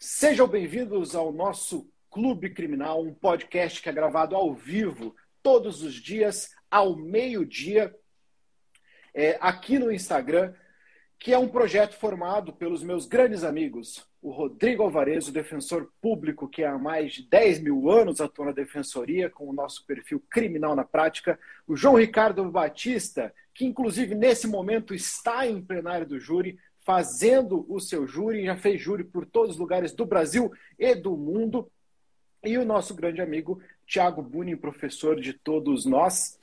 Sejam bem-vindos ao nosso Clube Criminal, um podcast que é gravado ao vivo todos os dias, ao meio-dia, é, aqui no Instagram, que é um projeto formado pelos meus grandes amigos, o Rodrigo Alvarez, o defensor público que há mais de 10 mil anos atua na defensoria, com o nosso perfil criminal na prática, o João Ricardo Batista, que inclusive nesse momento está em plenário do júri, fazendo o seu júri, já fez júri por todos os lugares do Brasil e do mundo. E o nosso grande amigo Tiago Buni, professor de todos nós.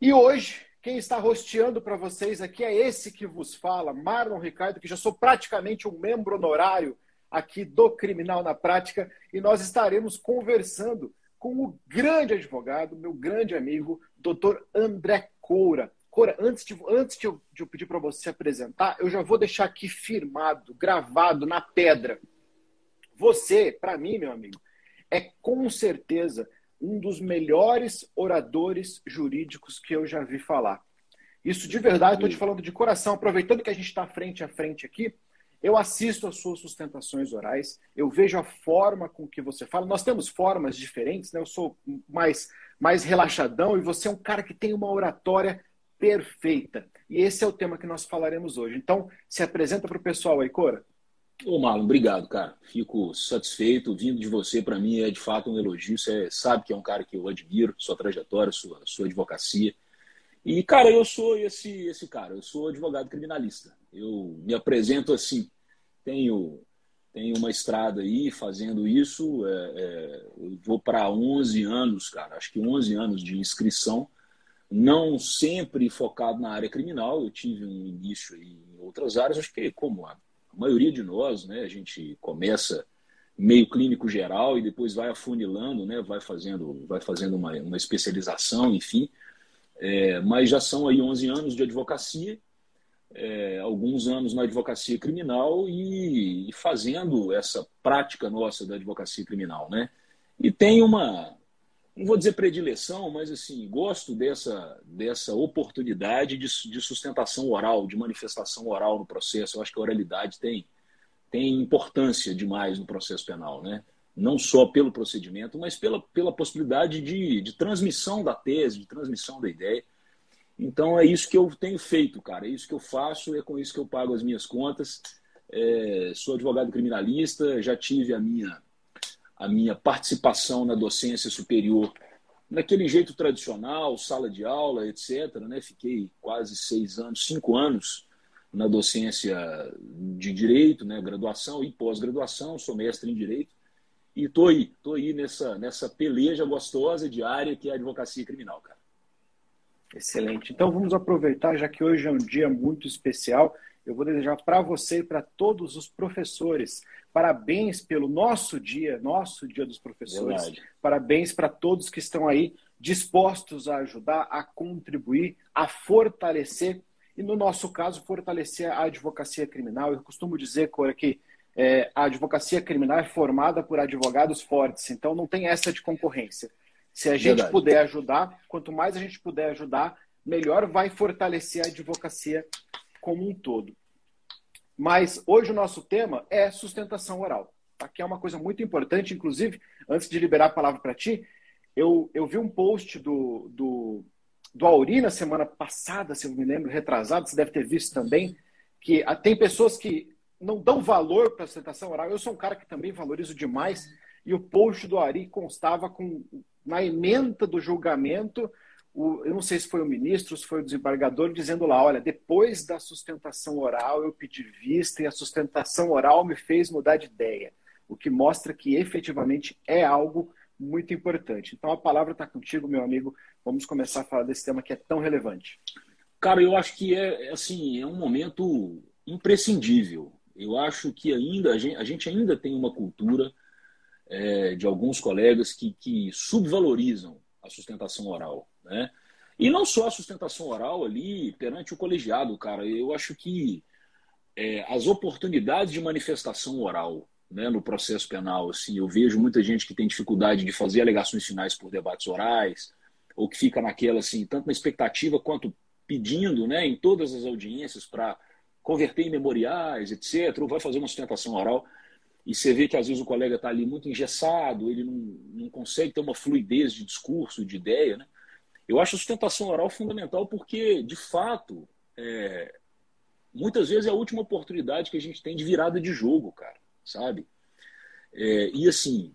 E hoje, quem está rosteando para vocês aqui é esse que vos fala, Marlon Ricardo, que já sou praticamente um membro honorário aqui do Criminal na Prática, e nós estaremos conversando com o grande advogado, meu grande amigo, doutor André Coura. Cora, antes de, antes de eu, de eu pedir para você apresentar, eu já vou deixar aqui firmado, gravado na pedra. Você, para mim, meu amigo, é com certeza um dos melhores oradores jurídicos que eu já vi falar. Isso de verdade, estou te falando de coração. Aproveitando que a gente está frente a frente aqui, eu assisto as suas sustentações orais, eu vejo a forma com que você fala. Nós temos formas diferentes, né? Eu sou mais, mais relaxadão e você é um cara que tem uma oratória perfeita. E esse é o tema que nós falaremos hoje. Então, se apresenta para o pessoal aí, Cora. Ô, Marlon, obrigado, cara. Fico satisfeito. Vindo de você, para mim, é de fato um elogio. Você sabe que é um cara que eu admiro, sua trajetória, sua, sua advocacia. E, cara, eu sou esse, esse cara. Eu sou advogado criminalista. Eu me apresento assim. Tenho, tenho uma estrada aí fazendo isso. É, é, eu vou para 11 anos, cara. Acho que 11 anos de inscrição não sempre focado na área criminal, eu tive um início em outras áreas, acho que como a maioria de nós, né, a gente começa meio clínico geral e depois vai afunilando, né, vai fazendo, vai fazendo uma, uma especialização, enfim, é, mas já são aí 11 anos de advocacia, é, alguns anos na advocacia criminal e, e fazendo essa prática nossa da advocacia criminal, né, e tem uma, não vou dizer predileção, mas assim, gosto dessa, dessa oportunidade de, de sustentação oral, de manifestação oral no processo. Eu acho que a oralidade tem, tem importância demais no processo penal, né? Não só pelo procedimento, mas pela, pela possibilidade de, de transmissão da tese, de transmissão da ideia. Então é isso que eu tenho feito, cara. É isso que eu faço, é com isso que eu pago as minhas contas. É, sou advogado criminalista, já tive a minha a minha participação na docência superior naquele jeito tradicional, sala de aula, etc. Né? Fiquei quase seis anos, cinco anos na docência de direito, né? graduação e pós-graduação, sou mestre em direito. E estou aí, estou aí nessa, nessa peleja gostosa diária que é a advocacia criminal, cara. Excelente. Então vamos aproveitar, já que hoje é um dia muito especial, eu vou desejar para você e para todos os professores parabéns pelo nosso dia, nosso Dia dos Professores. Verdade. Parabéns para todos que estão aí dispostos a ajudar, a contribuir, a fortalecer e, no nosso caso, fortalecer a advocacia criminal. Eu costumo dizer, Cora, que é, a advocacia criminal é formada por advogados fortes, então não tem essa de concorrência. Se a gente Verdade. puder ajudar, quanto mais a gente puder ajudar, melhor vai fortalecer a advocacia como um todo. Mas hoje o nosso tema é sustentação oral, tá? que é uma coisa muito importante. Inclusive, antes de liberar a palavra para ti, eu, eu vi um post do, do, do Auri na semana passada, se eu me lembro, retrasado, você deve ter visto também, que tem pessoas que não dão valor para a sustentação oral. Eu sou um cara que também valorizo demais, e o post do Ari constava com, na emenda do julgamento, o, eu não sei se foi o ministro, se foi o desembargador, dizendo lá: olha, depois da sustentação oral eu pedi vista e a sustentação oral me fez mudar de ideia, o que mostra que efetivamente é algo muito importante. Então a palavra está contigo, meu amigo. Vamos começar a falar desse tema que é tão relevante. Cara, eu acho que é assim é um momento imprescindível. Eu acho que ainda a gente, a gente ainda tem uma cultura é, de alguns colegas que, que subvalorizam a sustentação oral. Né? E não só a sustentação oral ali perante o colegiado, cara. Eu acho que é, as oportunidades de manifestação oral né, no processo penal, assim, eu vejo muita gente que tem dificuldade de fazer alegações finais por debates orais, ou que fica naquela, assim, tanto na expectativa quanto pedindo né, em todas as audiências para converter em memoriais, etc., ou vai fazer uma sustentação oral. e você vê que às vezes o colega está ali muito engessado, ele não, não consegue ter uma fluidez de discurso, de ideia. Né? Eu acho a sustentação oral fundamental porque, de fato, é, muitas vezes é a última oportunidade que a gente tem de virada de jogo, cara, sabe? É, e assim,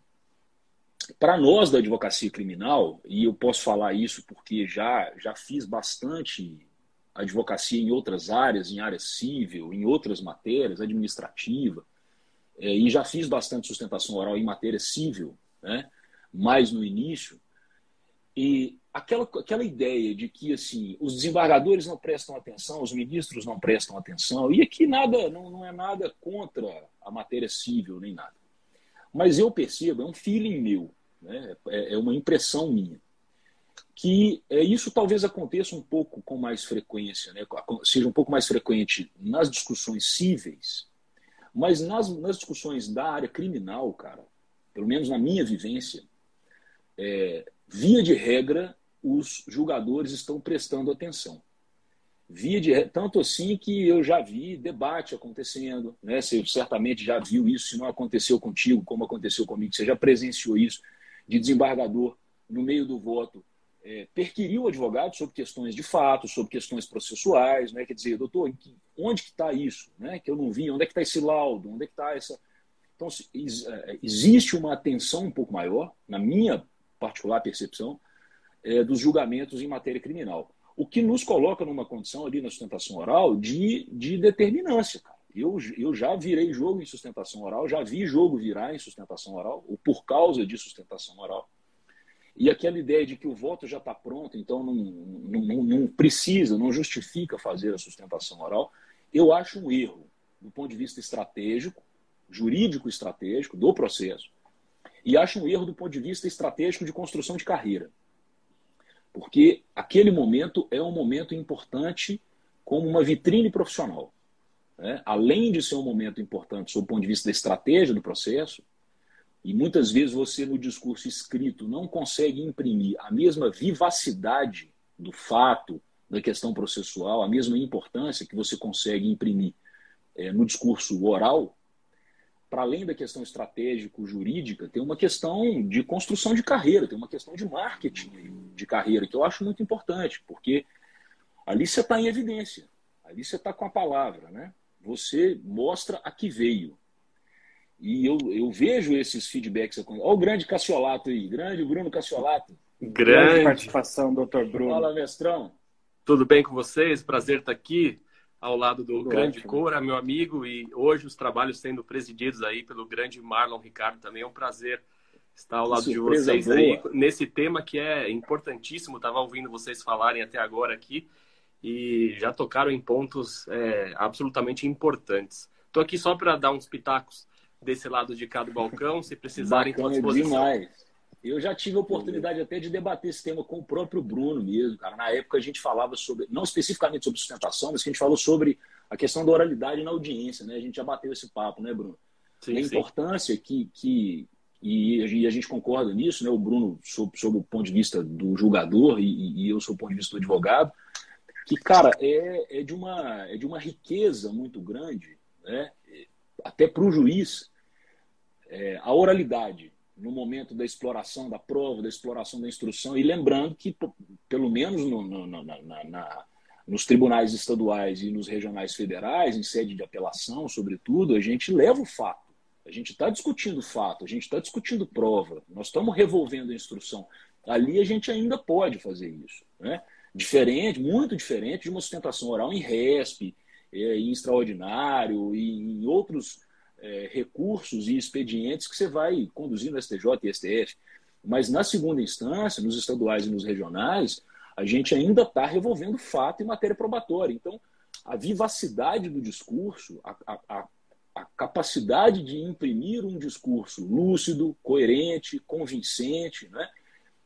para nós da advocacia criminal, e eu posso falar isso porque já, já fiz bastante advocacia em outras áreas, em área civil, em outras matérias, administrativa, é, e já fiz bastante sustentação oral em matéria civil, né? mais no início, e aquela, aquela ideia de que assim os desembargadores não prestam atenção, os ministros não prestam atenção, e aqui nada não, não é nada contra a matéria civil nem nada. Mas eu percebo, é um feeling meu, né? é, é uma impressão minha, que é, isso talvez aconteça um pouco com mais frequência, né? seja um pouco mais frequente nas discussões cíveis, mas nas, nas discussões da área criminal, cara, pelo menos na minha vivência, é, via de regra, os julgadores estão prestando atenção. Via de, tanto assim que eu já vi debate acontecendo, né? Você certamente já viu isso, se não aconteceu contigo, como aconteceu comigo, você já presenciou isso, de desembargador no meio do voto é, perquirir o advogado sobre questões de fato, sobre questões processuais, né? quer dizer, doutor, onde que está isso? Né? Que eu não vi, onde é que está esse laudo, onde é que está essa... Então, é, existe uma atenção um pouco maior, na minha particular percepção, é, dos julgamentos em matéria criminal. O que nos coloca numa condição ali na sustentação oral de, de determinância. Cara. Eu, eu já virei jogo em sustentação oral, já vi jogo virar em sustentação oral, ou por causa de sustentação oral. E aquela ideia de que o voto já está pronto, então não, não, não, precisa, não justifica fazer a sustentação oral, eu acho um erro do ponto de vista estratégico, jurídico estratégico do processo, e acho um erro do ponto de vista estratégico de construção de carreira. Porque aquele momento é um momento importante como uma vitrine profissional. Né? Além de ser um momento importante sob o ponto de vista da estratégia do processo, e muitas vezes você, no discurso escrito, não consegue imprimir a mesma vivacidade do fato, da questão processual, a mesma importância que você consegue imprimir é, no discurso oral, para além da questão estratégico-jurídica, tem uma questão de construção de carreira, tem uma questão de marketing de carreira, que eu acho muito importante, porque ali você está em evidência, ali você está com a palavra, né? Você mostra a que veio. E eu, eu vejo esses feedbacks. Olha o grande Cassiolato aí, grande Bruno Cassiolato. Grande, grande participação, doutor Bruno. Fala, mestrão. Tudo bem com vocês? Prazer estar aqui ao lado do Tudo grande ótimo. Cora, meu amigo, e hoje os trabalhos sendo presididos aí pelo grande Marlon Ricardo. Também é um prazer estar ao lado de vocês boa. aí nesse tema que é importantíssimo. Estava ouvindo vocês falarem até agora aqui e já tocaram em pontos é, absolutamente importantes. Estou aqui só para dar uns pitacos desse lado de cá do balcão, se precisarem, estou à disposição. Demais. Eu já tive a oportunidade até de debater esse tema com o próprio Bruno mesmo, cara. Na época a gente falava sobre, não especificamente sobre sustentação, mas que a gente falou sobre a questão da oralidade na audiência, né? A gente já bateu esse papo, né, Bruno? Sim, a importância sim. que, que e, a gente concorda nisso, né? O Bruno sob, sob o ponto de vista do julgador e, e eu sob o ponto de vista do advogado, que cara é, é de uma é de uma riqueza muito grande, né? Até para o juiz é, a oralidade no momento da exploração da prova, da exploração da instrução, e lembrando que, pelo menos no, no, na, na, nos tribunais estaduais e nos regionais federais, em sede de apelação, sobretudo, a gente leva o fato. A gente está discutindo fato, a gente está discutindo prova, nós estamos revolvendo a instrução. Ali a gente ainda pode fazer isso. Né? Diferente, muito diferente de uma sustentação oral em RESP, é, em extraordinário e em outros é, recursos e expedientes que você vai conduzir no STJ e STF. Mas na segunda instância, nos estaduais e nos regionais, a gente ainda está revolvendo fato em matéria probatória. Então, a vivacidade do discurso, a, a, a capacidade de imprimir um discurso lúcido, coerente, convincente, né?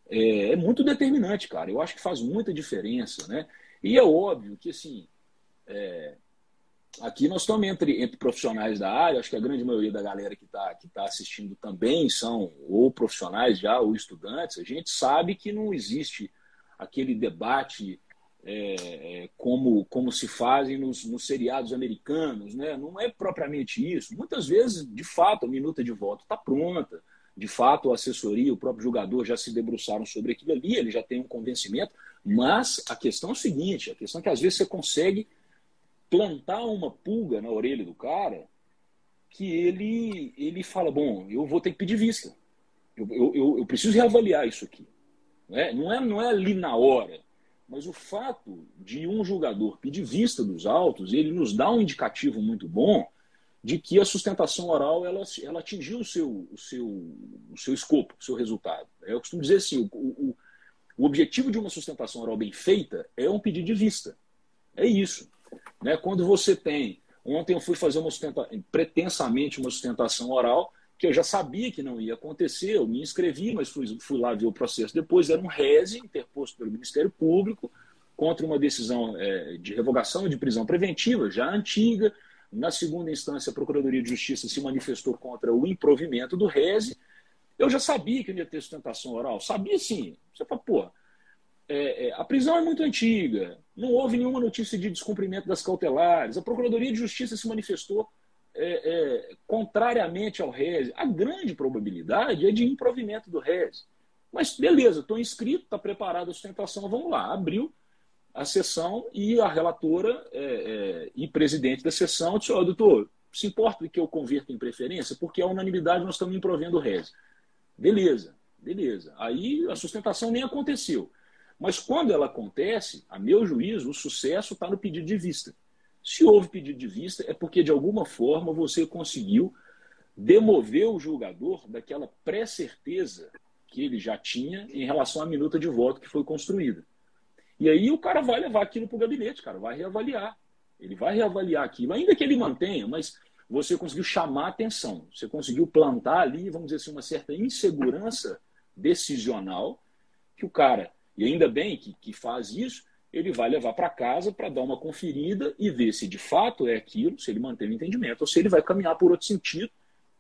É, é, muito determinante, cara. Eu acho que faz muita diferença, né? E é óbvio que, assim, é, aqui nós estamos entre, entre profissionais da área, acho que a grande maioria da galera que está que tá assistindo também são ou profissionais já ou estudantes. A gente sabe que não existe aquele debate é, é, como, como se fazem nos, nos seriados americanos. Né? Não é propriamente isso. Muitas vezes, de fato, a minuta de voto está pronta. De fato, a assessoria, o próprio jogador já se debruçaram sobre aquilo ali, ele já tem um convencimento. Mas a questão é o seguinte: a questão é que às vezes você consegue plantar uma pulga na orelha do cara que ele, ele fala: bom, eu vou ter que pedir vista. Eu, eu, eu preciso reavaliar isso aqui. Não é, não, é, não é ali na hora. Mas o fato de um jogador pedir vista dos autos, ele nos dá um indicativo muito bom de que a sustentação oral ela, ela atingiu o seu, o, seu, o seu escopo, o seu resultado. Eu costumo dizer assim: o, o, o objetivo de uma sustentação oral bem feita é um pedido de vista. É isso. Né? Quando você tem. Ontem eu fui fazer uma sustenta, pretensamente uma sustentação oral, que eu já sabia que não ia acontecer, eu me inscrevi, mas fui, fui lá ver o processo depois, era um reze interposto pelo Ministério Público contra uma decisão é, de revogação de prisão preventiva, já antiga. Na segunda instância, a Procuradoria de Justiça se manifestou contra o improvimento do reze. Eu já sabia que ia ter sustentação oral, sabia sim. Você fala, pô, é, é, a prisão é muito antiga, não houve nenhuma notícia de descumprimento das cautelares, a Procuradoria de Justiça se manifestou é, é, contrariamente ao RES. A grande probabilidade é de improvimento do RES. Mas beleza, estou inscrito, está preparada a sustentação, vamos lá. Abriu a sessão e a relatora é, é, e presidente da sessão disse: Ó, oh, doutor, se importa que eu converta em preferência? Porque a unanimidade nós estamos improvendo o RES. Beleza, beleza. Aí a sustentação nem aconteceu. Mas quando ela acontece, a meu juízo, o sucesso está no pedido de vista. Se houve pedido de vista, é porque de alguma forma você conseguiu demover o julgador daquela pré-certeza que ele já tinha em relação à minuta de voto que foi construída. E aí o cara vai levar aquilo para o gabinete, cara, vai reavaliar. Ele vai reavaliar aquilo, ainda que ele mantenha, mas você conseguiu chamar a atenção, você conseguiu plantar ali, vamos dizer assim, uma certa insegurança decisional que o cara e ainda bem que, que faz isso, ele vai levar para casa para dar uma conferida e ver se de fato é aquilo, se ele mantém o entendimento, ou se ele vai caminhar por outro sentido.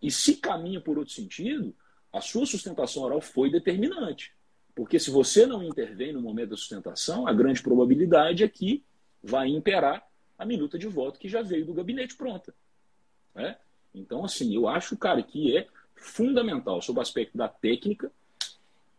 E se caminha por outro sentido, a sua sustentação oral foi determinante. Porque se você não intervém no momento da sustentação, a grande probabilidade é que vai imperar a minuta de voto que já veio do gabinete pronta. Né? Então, assim, eu acho, cara, que é fundamental sob o aspecto da técnica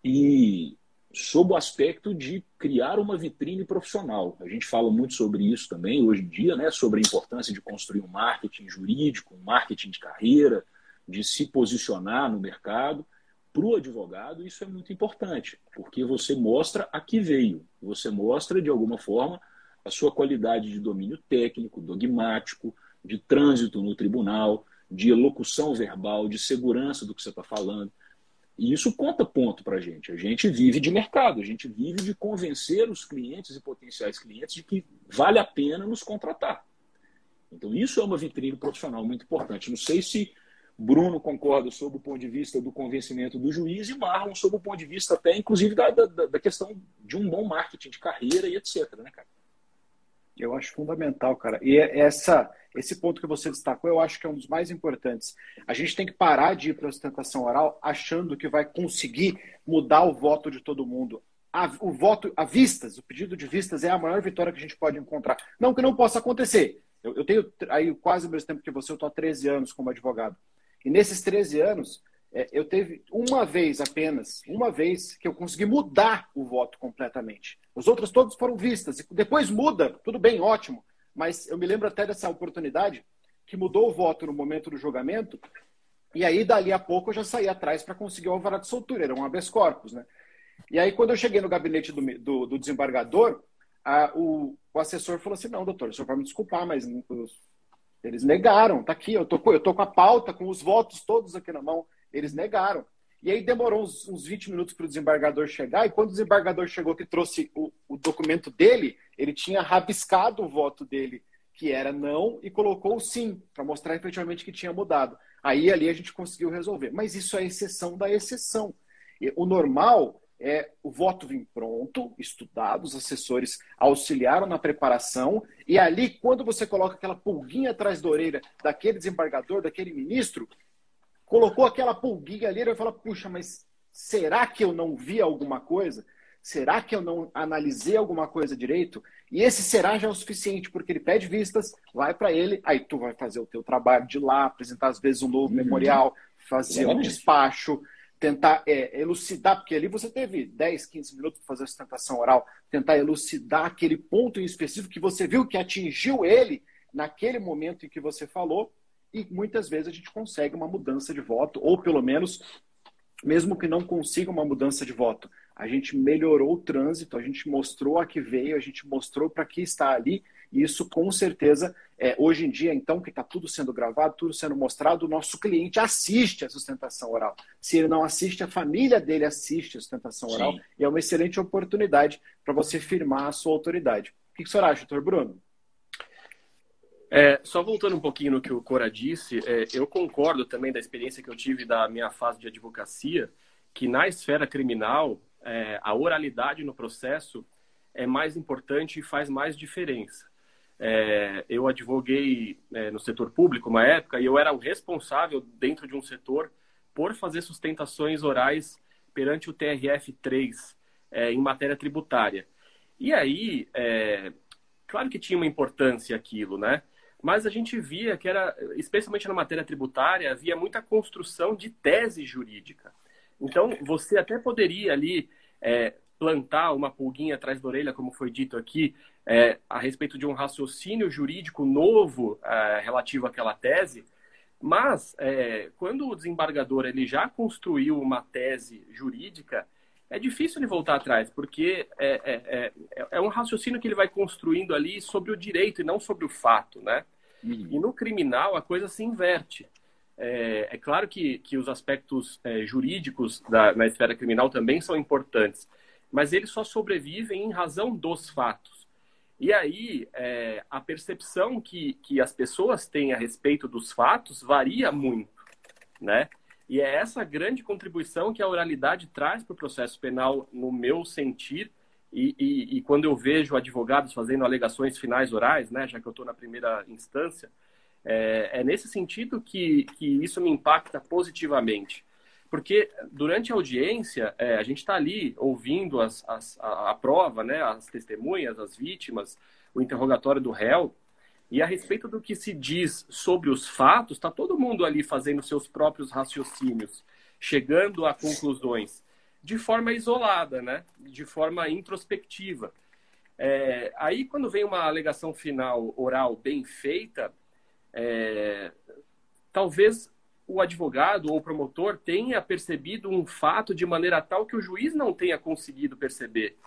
e sob o aspecto de criar uma vitrine profissional. A gente fala muito sobre isso também hoje em dia, né, sobre a importância de construir um marketing jurídico, um marketing de carreira, de se posicionar no mercado. Para o advogado, isso é muito importante, porque você mostra a que veio, você mostra, de alguma forma, a sua qualidade de domínio técnico, dogmático, de trânsito no tribunal, de elocução verbal, de segurança do que você está falando. E isso conta ponto para a gente. A gente vive de mercado, a gente vive de convencer os clientes e potenciais clientes de que vale a pena nos contratar. Então, isso é uma vitrine profissional muito importante. Não sei se Bruno concorda sob o ponto de vista do convencimento do juiz e Marlon sob o ponto de vista até, inclusive, da, da, da questão de um bom marketing de carreira e etc. Né, cara? Eu acho fundamental, cara. E é essa, esse ponto que você destacou, eu acho que é um dos mais importantes. A gente tem que parar de ir para a ostentação oral achando que vai conseguir mudar o voto de todo mundo. A, o voto a vistas, o pedido de vistas é a maior vitória que a gente pode encontrar. Não que não possa acontecer. Eu, eu tenho aí quase o mesmo tempo que você, eu estou há 13 anos como advogado. E nesses 13 anos, é, eu teve uma vez apenas, uma vez, que eu consegui mudar o voto completamente. Os outros todos foram vistas. Depois muda, tudo bem, ótimo. Mas eu me lembro até dessa oportunidade que mudou o voto no momento do julgamento. E aí, dali a pouco, eu já saí atrás para conseguir o alvará de soltura. Era um habeas corpus, né? E aí, quando eu cheguei no gabinete do, do, do desembargador, a, o, o, assessor falou assim: não, doutor, o senhor vai me desculpar, mas eles negaram, tá aqui, eu tô, eu tô com a pauta, com os votos todos aqui na mão. Eles negaram. E aí demorou uns, uns 20 minutos para o desembargador chegar, e quando o desembargador chegou que trouxe o, o, documento dele, ele tinha rabiscado o voto dele, que era não, e colocou sim, para mostrar efetivamente que tinha mudado. Aí ali a gente conseguiu resolver. Mas isso é exceção da exceção. O normal é o voto vir pronto, estudado, os assessores auxiliaram na preparação, e ali, quando você coloca aquela pulguinha atrás da orelha daquele desembargador, daquele ministro, colocou aquela pulguinha ali, ele vai falar, puxa, mas será que eu não vi alguma coisa? Será que eu não analisei alguma coisa direito? E esse será já é o suficiente, porque ele pede vistas, vai para ele, aí tu vai fazer o teu trabalho de lá, apresentar às vezes um novo uhum. memorial, fazer Exatamente. um despacho, tentar é, elucidar, porque ali você teve 10, 15 minutos para fazer a sustentação oral, tentar elucidar aquele ponto em específico que você viu que atingiu ele naquele momento em que você falou, e muitas vezes a gente consegue uma mudança de voto, ou pelo menos, mesmo que não consiga uma mudança de voto, a gente melhorou o trânsito, a gente mostrou a que veio, a gente mostrou para que está ali, e isso com certeza, é, hoje em dia, então, que está tudo sendo gravado, tudo sendo mostrado, o nosso cliente assiste a sustentação oral. Se ele não assiste, a família dele assiste a sustentação Sim. oral, e é uma excelente oportunidade para você firmar a sua autoridade. O que, que o senhor acha, doutor Bruno? É, só voltando um pouquinho no que o Cora disse, é, eu concordo também da experiência que eu tive da minha fase de advocacia, que na esfera criminal, é, a oralidade no processo é mais importante e faz mais diferença. É, eu advoguei é, no setor público uma época e eu era o responsável dentro de um setor por fazer sustentações orais perante o TRF3 é, em matéria tributária. E aí, claro que tinha uma importância aquilo, né? Mas a gente via que era, especialmente na matéria tributária, havia muita construção de tese jurídica. Então, você até poderia ali é, plantar uma pulguinha atrás da orelha, como foi dito aqui, é, a respeito de um raciocínio jurídico novo é, relativo àquela tese, mas é, quando o desembargador ele já construiu uma tese jurídica, é difícil ele voltar atrás, porque é, é, é, é, um raciocínio que ele vai construindo ali sobre o direito e não sobre o fato, né? Uhum. E no criminal a coisa se inverte. É, é claro que, que os aspectos é, jurídicos da, na esfera criminal também são importantes, mas eles só sobrevivem em razão dos fatos. E aí, é, a percepção que, que as pessoas têm a respeito dos fatos varia muito, né? E é essa grande contribuição que a oralidade traz para o processo penal, no meu sentir, e, e, e, quando eu vejo advogados fazendo alegações finais orais, né, já que eu estou na primeira instância, é, é, nesse sentido que, que isso me impacta positivamente. Porque durante a audiência, é, a gente está ali ouvindo as, as, a, a, prova, né, as testemunhas, as vítimas, o interrogatório do réu, e a respeito do que se diz sobre os fatos, está todo mundo ali fazendo seus próprios raciocínios, chegando a conclusões de forma isolada, né? de forma introspectiva. É, aí, quando vem uma alegação final oral bem feita, é, talvez o advogado ou o promotor tenha percebido um fato de maneira tal que o juiz não tenha conseguido perceber.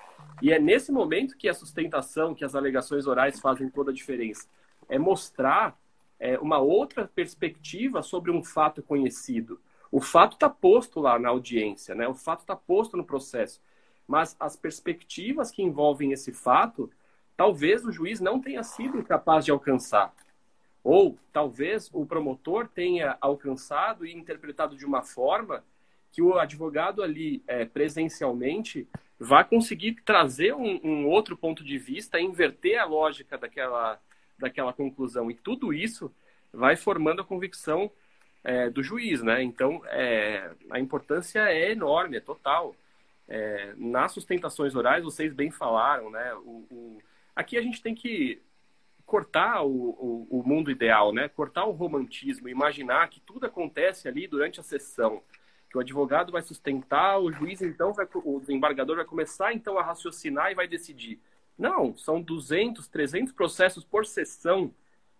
E é nesse momento que a sustentação, que as alegações orais fazem toda a diferença é mostrar é, uma outra perspectiva sobre um fato conhecido. O fato está posto lá na audiência, né? o fato está posto no processo. Mas as perspectivas que envolvem esse fato, talvez o juiz não tenha sido capaz de alcançar. Ou talvez o promotor tenha alcançado e interpretado de uma forma que o advogado ali é, presencialmente vai conseguir trazer um, um, outro ponto de vista, inverter a lógica daquela, daquela conclusão. E tudo isso vai formando a convicção é, do juiz, né? Então, é, a importância é enorme, é total. É, nas sustentações orais, vocês bem falaram, né? O, o... Aqui a gente tem que cortar o, o, o, mundo ideal, né? Cortar o romantismo, imaginar que tudo acontece ali durante a sessão, que o advogado vai sustentar, o juiz então vai, o desembargador vai começar então a raciocinar e vai decidir. Não, são 200, 300 processos por sessão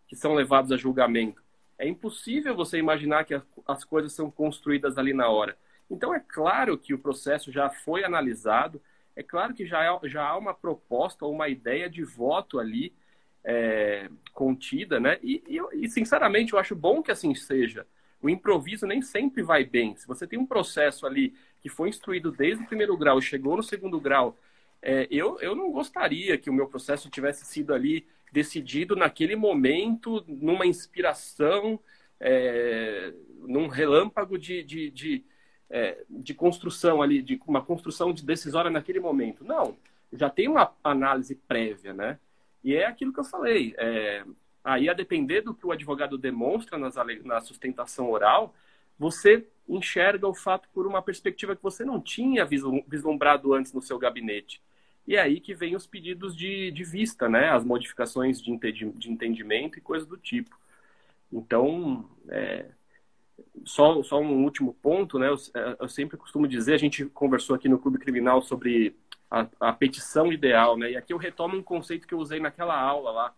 que são levados a julgamento. É impossível você imaginar que as coisas são construídas ali na hora. Então, é claro que o processo já foi analisado, é claro que já, é, já há uma proposta ou uma ideia de voto ali é, contida, né? E, e, e, sinceramente, eu acho bom que assim seja. O improviso nem sempre vai bem. Se você tem um processo ali que foi instruído desde o primeiro grau chegou no segundo grau é, eu, eu não gostaria que o meu processo tivesse sido ali decidido naquele momento, numa inspiração, é, num relâmpago de, de, de, é, de, construção ali, de uma construção de decisória naquele momento. Não, já tem uma análise prévia, né? E é aquilo que eu falei. É, aí, a depender do que o advogado demonstra nas, na sustentação oral, você enxerga o fato por uma perspectiva que você não tinha vislumbrado antes no seu gabinete. E é aí que vem os pedidos de, de vista, né? As modificações de, de entendimento e coisas do tipo. Então, é, só, só um último ponto, né? Eu, eu, sempre costumo dizer, a gente conversou aqui no Clube Criminal sobre a, a, petição ideal, né? E aqui eu retomo um conceito que eu usei naquela aula lá,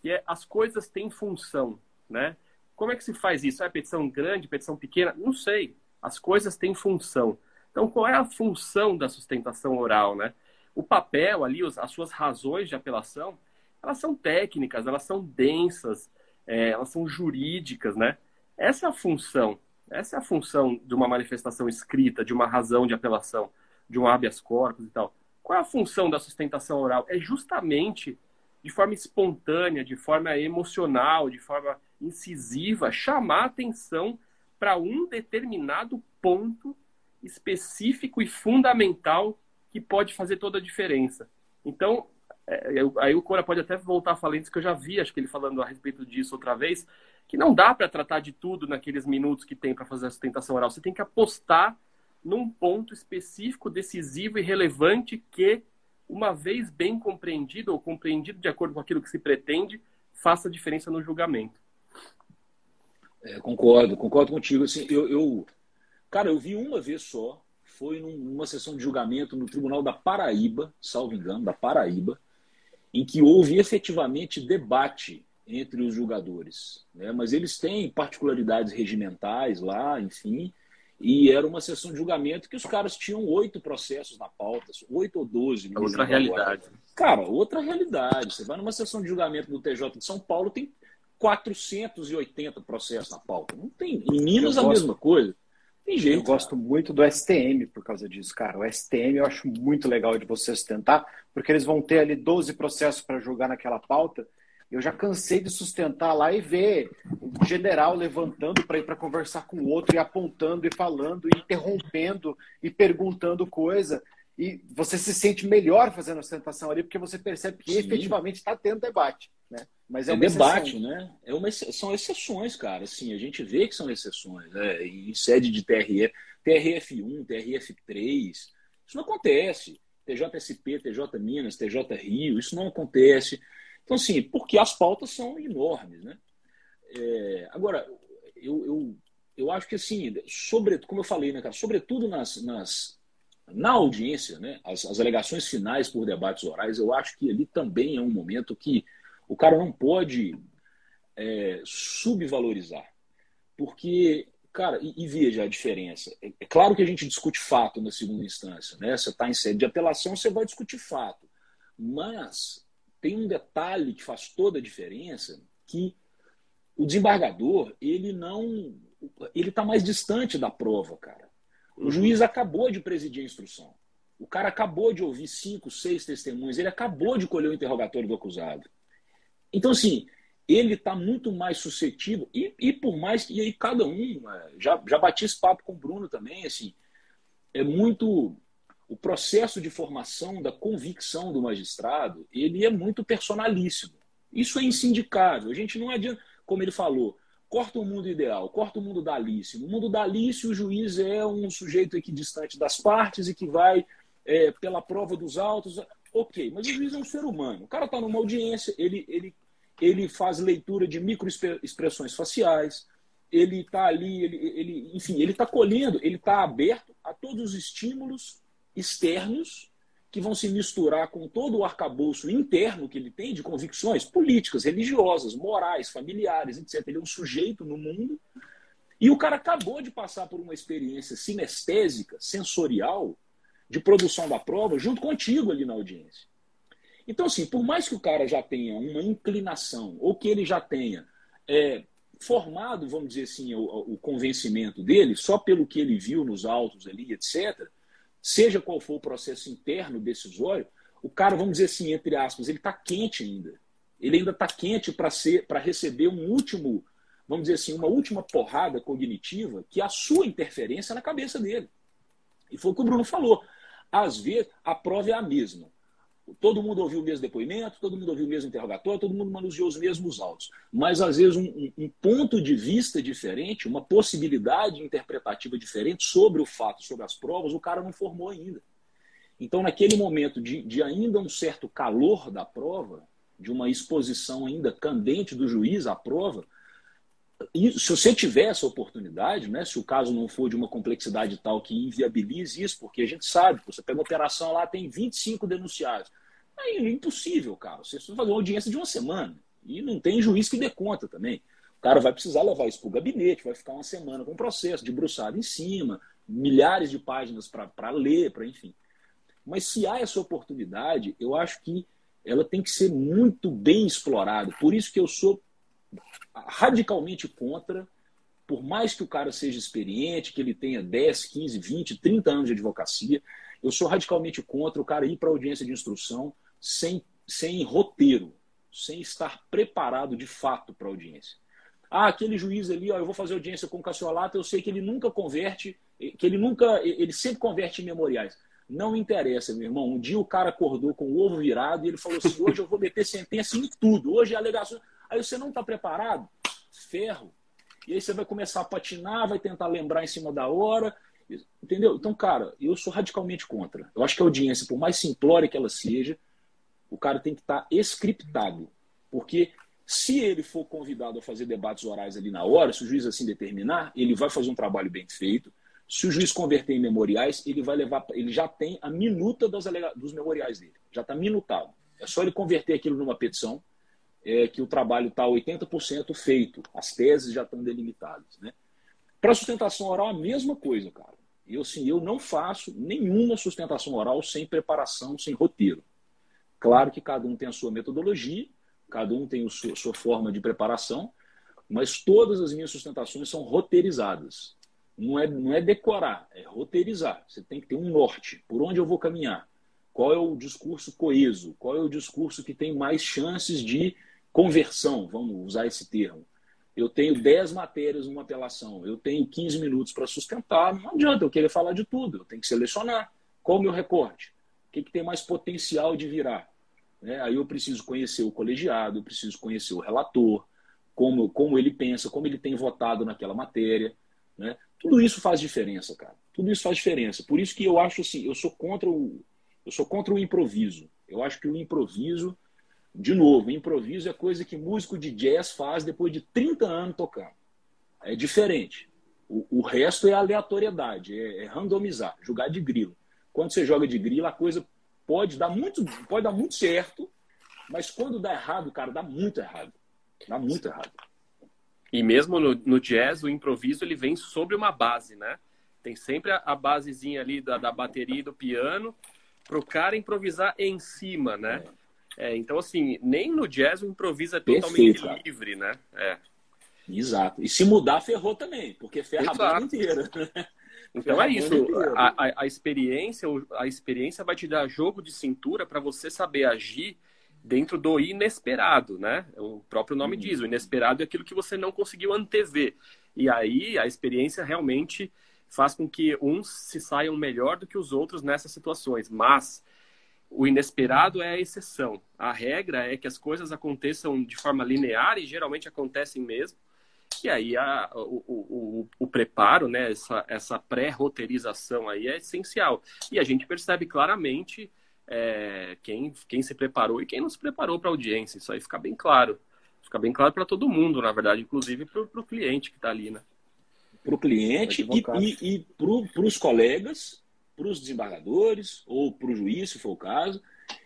que é as coisas têm função, né? Como é que se faz isso? É petição grande, petição pequena? Não sei. As coisas têm função. Então, qual é a função da sustentação oral, né? O papel ali, as suas razões de apelação, elas são técnicas, elas são densas, é, elas são jurídicas, né? Essa é a função. Essa é a função de uma manifestação escrita, de uma razão de apelação, de um habeas corpus e tal. Qual é a função da sustentação oral? É justamente de forma espontânea, de forma emocional, de forma incisiva, chamar atenção para um determinado ponto específico e fundamental que pode fazer toda a diferença. Então, é, eu, aí o Cora pode até voltar a falar isso, que eu já vi, acho que ele falando a respeito disso outra vez, que não dá para tratar de tudo naqueles minutos que tem para fazer a sustentação oral. Você tem que apostar num ponto específico, decisivo e relevante que, uma vez bem compreendido ou compreendido de acordo com aquilo que se pretende, faça diferença no julgamento. É, concordo, concordo contigo. Assim, eu, eu, cara, eu vi uma vez só, foi numa sessão de julgamento no Tribunal da Paraíba, salvo engano, da Paraíba, em que houve efetivamente debate entre os julgadores. Né? Mas eles têm particularidades regimentais lá, enfim, e era uma sessão de julgamento que os caras tinham oito processos na pauta, oito ou doze. Outra realidade. Agora. Cara, outra realidade. Você vai numa sessão de julgamento do TJ de São Paulo, tem 480 processos na pauta. Não tem. Em Minas, a mesma coisa. Tem jeito. Eu gosto muito do STM por causa disso, cara. O STM eu acho muito legal de você sustentar, porque eles vão ter ali 12 processos para julgar naquela pauta eu já cansei de sustentar lá e ver o general levantando para ir para conversar com o outro e apontando e falando, e interrompendo e perguntando coisa. E você se sente melhor fazendo a sustentação ali, porque você percebe que Sim. efetivamente está tendo debate. Né? Mas é, é debate, exceção. né? É uma, são exceções, cara. Assim, a gente vê que são exceções. Né? Em sede de TRF, TRF1, TRF3, isso não acontece. TJSP, TJ Minas, TJ Rio, isso não acontece. Então, assim, porque as pautas são enormes, né? É, agora, eu, eu, eu acho que, assim, sobre, como eu falei, né, cara, sobretudo nas, nas, na audiência, né, as, as alegações finais por debates orais, eu acho que ali também é um momento que o cara não pode é, subvalorizar. Porque, cara, e, e, veja a diferença. É, é, claro que a gente discute fato na segunda instância, né? Você está em sede de apelação, você vai discutir fato. Mas tem um detalhe que faz toda a diferença, que o desembargador, ele não. Ele está mais distante da prova, cara. O juiz acabou de presidir a instrução. O cara acabou de ouvir cinco, seis testemunhas, ele acabou de colher o interrogatório do acusado. Então, assim, ele está muito mais suscetível, e, e por mais que. E aí, cada um. É, já, já bati esse papo com o Bruno também, assim. É muito o processo de formação da convicção do magistrado ele é muito personalíssimo. Isso é insindicável. A gente não adianta, como ele falou, corta o mundo ideal, corta o mundo da Alice. No mundo da Alice, o juiz é um sujeito equidistante das partes e que vai é, pela prova dos autos. Ok, mas o juiz é um ser humano. O cara está numa audiência, ele, ele, ele faz leitura de microexpressões faciais, ele está ali, ele, ele, enfim, ele está colhendo, ele está aberto a todos os estímulos externos que vão se misturar com todo o arcabouço interno que ele tem de convicções políticas, religiosas, morais, familiares, etc. Ele é um sujeito no mundo. E o cara acabou de passar por uma experiência sinestésica, sensorial, de produção da prova, junto contigo ali na audiência. Então, assim, por mais que o cara já tenha uma inclinação, ou que ele já tenha é, formado, vamos dizer assim, o, o convencimento dele, só pelo que ele viu nos autos ali, etc., seja qual for o processo interno decisório, o cara, vamos dizer assim, entre aspas, ele está quente ainda. Ele ainda está quente para receber um último, vamos dizer assim, uma última porrada cognitiva que é a sua interferência na cabeça dele. E foi o que o Bruno falou. Às vezes, a prova é a mesma. Todo mundo ouviu o mesmo depoimento, todo mundo ouviu o mesmo interrogatório, todo mundo manuseou os mesmos autos. Mas, às vezes, um, um, ponto de vista diferente, uma possibilidade interpretativa diferente sobre o fato, sobre as provas, o cara não formou ainda. Então, naquele momento de, de ainda um certo calor da prova, de uma exposição ainda candente do juiz à prova, se você tiver essa oportunidade, né, se o caso não for de uma complexidade tal que inviabilize isso, porque a gente sabe, você pega uma operação lá, tem 25 denunciados. Aí é impossível, cara. Você precisa fazer uma audiência de uma semana. E não tem juiz que dê conta também. O cara vai precisar levar isso para o gabinete, vai ficar uma semana com o processo, debruçado em cima, milhares de páginas para ler, para enfim. Mas se há essa oportunidade, eu acho que ela tem que ser muito bem explorada. Por isso que eu sou radicalmente contra, por mais que o cara seja experiente, que ele tenha 10, 15, 20, 30 anos de advocacia, eu sou radicalmente contra o cara ir para a audiência de instrução sem, sem roteiro, sem estar preparado de fato para a audiência. Ah, aquele juiz ali, ó, eu vou fazer audiência com o Cassiolata, eu sei que ele nunca converte, que ele nunca, ele sempre converte em memoriais. Não interessa, meu irmão. Um dia o cara acordou com o ovo virado e ele falou assim: hoje eu vou meter sentença em tudo. Hoje é alegação. Aí você não está preparado? Ferro. E aí você vai começar a patinar, vai tentar lembrar em cima da hora. Entendeu? Então, cara, eu sou radicalmente contra. Eu acho que a audiência, por mais simplória que ela seja, o cara tem que estar tá scriptado. Porque se ele for convidado a fazer debates orais ali na hora, se o juiz assim determinar, ele vai fazer um trabalho bem feito. Se o juiz converter em memoriais, ele vai levar, ele já tem a minuta dos, memoriais dele, já está minutado. É só ele converter aquilo numa petição, é, que o trabalho está 80% feito, as teses já estão delimitadas. Né? Para sustentação oral, a mesma coisa, cara. Eu, assim, eu não faço nenhuma sustentação oral sem preparação, sem roteiro. Claro que cada um tem a sua metodologia, cada um tem a sua, sua forma de preparação, mas todas as minhas sustentações são roteirizadas. Não é, não é decorar, é roteirizar. Você tem que ter um norte. Por onde eu vou caminhar? Qual é o discurso coeso? Qual é o discurso que tem mais chances de conversão, vamos usar esse termo. Eu tenho 10 matérias numa apelação, eu tenho 15 minutos para sustentar, não adianta eu querer falar de tudo, eu tenho que selecionar. Qual o meu recorte? O que, que tem mais potencial de virar? Né? Aí eu preciso conhecer o colegiado, eu preciso conhecer o relator, como, como ele pensa, como ele tem votado naquela matéria. Né? Tudo isso faz diferença, cara. Tudo isso faz diferença. Por isso que eu acho assim, eu sou contra o, eu sou contra o improviso. Eu acho que o improviso de novo, improviso é coisa que músico de jazz faz depois de 30 anos tocando. É diferente. O, o resto é aleatoriedade, é, é, randomizar, jogar de grilo. Quando você joga de grilo, a coisa pode dar muito, pode dar muito certo, mas quando dá errado, cara, dá muito errado. Dá muito errado. E mesmo no, no jazz, o improviso ele vem sobre uma base, né? Tem sempre a, a basezinha ali da, da bateria e do piano para o cara improvisar em cima, né? É. É, então, assim, nem no jazz o improviso é totalmente Perfeito, livre, né? É. Exato. E se mudar, ferrou também, porque ferra Exato. a banda inteira. Então é isso. A, a, a, experiência, a experiência vai te dar jogo de cintura para você saber agir dentro do inesperado, né? O próprio nome uhum. diz, o inesperado é aquilo que você não conseguiu antever. E aí a experiência realmente faz com que uns se saiam melhor do que os outros nessas situações. Mas o inesperado é a exceção. A regra é que as coisas aconteçam de forma linear e geralmente acontecem mesmo. E aí a, o, o, o, preparo, né, essa, essa pré-roteirização aí é essencial. E a gente percebe claramente é, quem, quem se preparou e quem não se preparou para a audiência. Isso aí fica bem claro. Fica bem claro para todo mundo, na verdade, inclusive para o cliente que está ali, né? Para o cliente e, e, e para os colegas para os desembargadores ou para o juiz, se for o caso.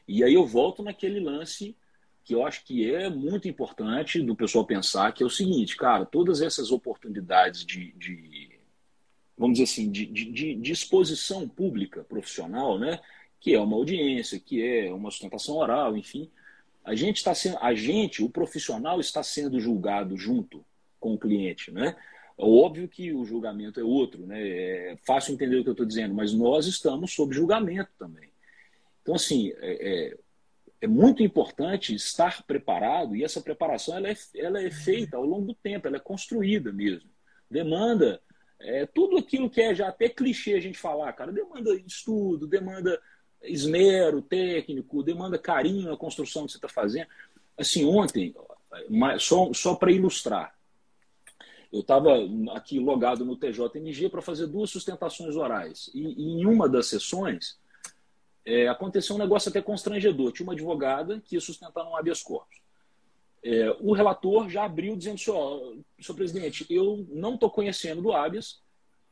E aí eu volto naquele lance que eu acho que é muito importante do pessoal pensar, que é o seguinte, cara, todas essas oportunidades de, de vamos dizer assim, de, de, de, exposição pública profissional, né? Que é uma audiência, que é uma sustentação oral, enfim. A gente está sendo, a gente, o profissional, está sendo julgado junto com o cliente, né? É óbvio que o julgamento é outro, né? É fácil entender o que eu estou dizendo, mas nós estamos sob julgamento também. Então, assim, é, é, é, muito importante estar preparado e essa preparação ela é, ela é feita ao longo do tempo, ela é construída mesmo. Demanda é, tudo aquilo que é já até clichê a gente falar, cara, demanda estudo, demanda esmero técnico, demanda carinho na construção que você está fazendo. Assim, ontem, só, só para ilustrar, eu estava aqui logado no TJMG para fazer duas sustentações orais. E, e em uma das sessões, é, aconteceu um negócio até constrangedor. Tinha uma advogada que ia sustentar um habeas corpus. É, o relator já abriu dizendo: senhor, senhor presidente, eu não estou conhecendo do habeas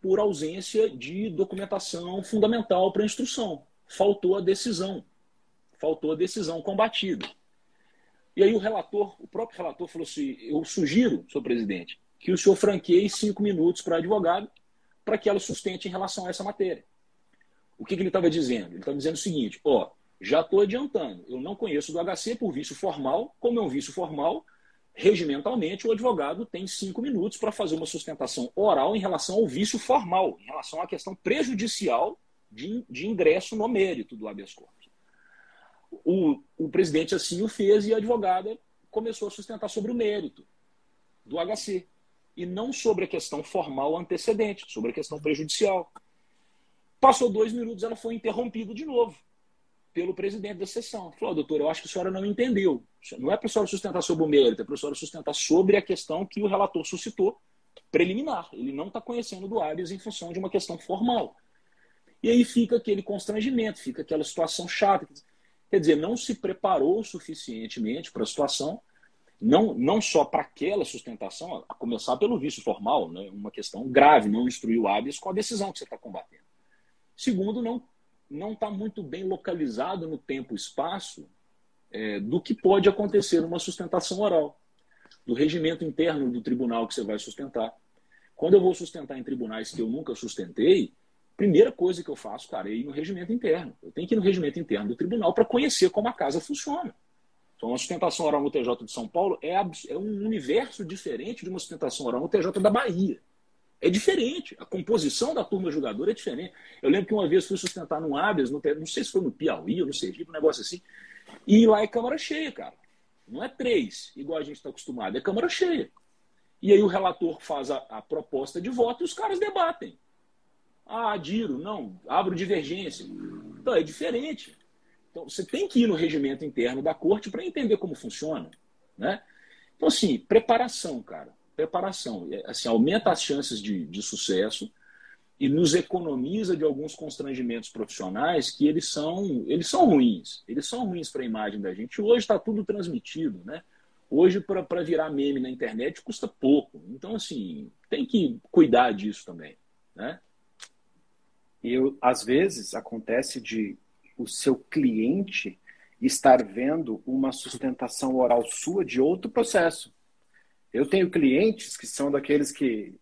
por ausência de documentação fundamental para a instrução. Faltou a decisão. Faltou a decisão combatida. E aí o relator, o próprio relator falou assim: eu sugiro, senhor presidente, que o senhor franqueie cinco minutos para a advogada para que ela sustente em relação a essa matéria. O que, que ele estava dizendo? Ele estava dizendo o seguinte: ó, já estou adiantando, eu não conheço do HC por vício formal, como é um vício formal, regimentalmente o advogado tem cinco minutos para fazer uma sustentação oral em relação ao vício formal, em relação à questão prejudicial de, de ingresso no mérito do habeas corpus. O, o presidente assim o fez e a advogada começou a sustentar sobre o mérito do HC e não sobre a questão formal antecedente, sobre a questão prejudicial. Passou dois minutos, ela foi interrompida de novo pelo presidente da sessão. Falou, doutor, eu acho que a senhora não entendeu. Não é para a senhora sustentar sobre o mérito, é para a senhora sustentar sobre a questão que o relator suscitou preliminar. Ele não está conhecendo do habeas em função de uma questão formal. E aí fica aquele constrangimento, fica aquela situação chata. Quer dizer, não se preparou suficientemente para a situação, não, não só para aquela sustentação, a começar pelo vício formal, né, uma questão grave, não instruir o habeas com a decisão que você está combatendo. Segundo, não não está muito bem localizado no tempo e espaço é, do que pode acontecer numa sustentação oral, do regimento interno do tribunal que você vai sustentar. Quando eu vou sustentar em tribunais que eu nunca sustentei, primeira coisa que eu faço, cara, é ir no regimento interno. Eu tenho que ir no regimento interno do tribunal para conhecer como a casa funciona. Então, uma sustentação oral no TJ de São Paulo é, é um universo diferente de uma sustentação oral no TJ da Bahia. É diferente. A composição da turma jogadora é diferente. Eu lembro que uma vez fui sustentar num habeas, não sei se foi no Piauí ou no Sergipe, um negócio assim, e lá é câmara cheia, cara. Não é três, igual a gente está acostumado, é câmara cheia. E aí o relator faz a, a, proposta de voto e os caras debatem. Ah, adiro, não, abro divergência. Então é diferente. Então você tem que ir no regimento interno da corte para entender como funciona. Né? Então, assim, preparação, cara preparação. Assim, aumenta as chances de, de sucesso e nos economiza de alguns constrangimentos profissionais que eles são, eles são ruins. Eles são ruins para a imagem da gente. Hoje está tudo transmitido, né? Hoje, para virar meme na internet, custa pouco. Então, assim, tem que cuidar disso também, né? Eu, às vezes acontece de o seu cliente estar vendo uma sustentação oral sua de outro processo. Eu tenho clientes que são daqueles que,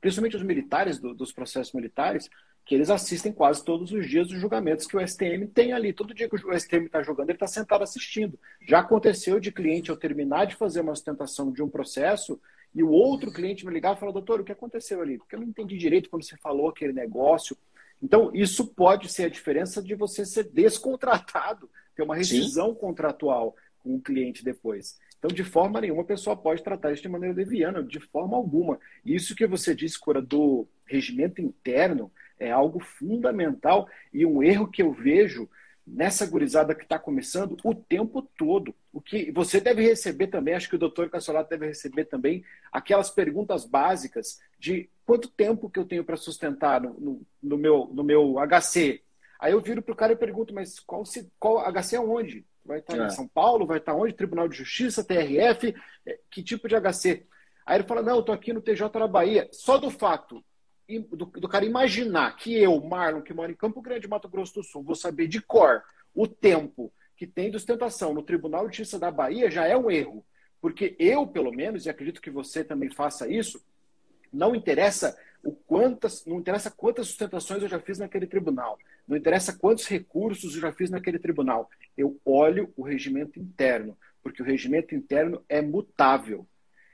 principalmente os militares do, dos processos militares, que eles assistem quase todos os dias os julgamentos que o STM tem ali. Todo dia que o STM está jogando, ele está sentado assistindo. Já aconteceu de cliente, ao terminar de fazer uma sustentação de um processo, e o outro cliente me ligar e falar, doutor, o que aconteceu ali? Porque eu não entendi direito quando você falou aquele negócio. Então, isso pode ser a diferença de você ser descontratado, ter uma rescisão Sim. contratual com o cliente depois. Então, de forma nenhuma, a pessoa pode tratar isso de maneira leviana, de forma alguma. E isso que você disse, Cora, do regimento interno, é algo fundamental e um erro que eu vejo nessa gurizada que está começando o tempo todo. O que você deve receber também, acho que o doutor Cassolato deve receber também, aquelas perguntas básicas de quanto tempo que eu tenho para sustentar no, no, no, meu, no meu HC. Aí eu viro para o cara e pergunto, mas qual, qual HC é onde? Vai estar é. em São Paulo? Vai estar onde? Tribunal de Justiça, TRF? É, que tipo de HC? Aí ele fala: não, eu estou aqui no TJ da Bahia. Só do fato do, do, cara imaginar que eu, Marlon, que moro em Campo Grande, Mato Grosso do Sul, vou saber de cor o tempo que tem de ostentação no Tribunal de Justiça da Bahia já é um erro. Porque eu, pelo menos, e acredito que você também faça isso, não interessa o quantas, não interessa quantas sustentações eu já fiz naquele tribunal, não interessa quantos recursos eu já fiz naquele tribunal. Eu olho o regimento interno, porque o regimento interno é mutável.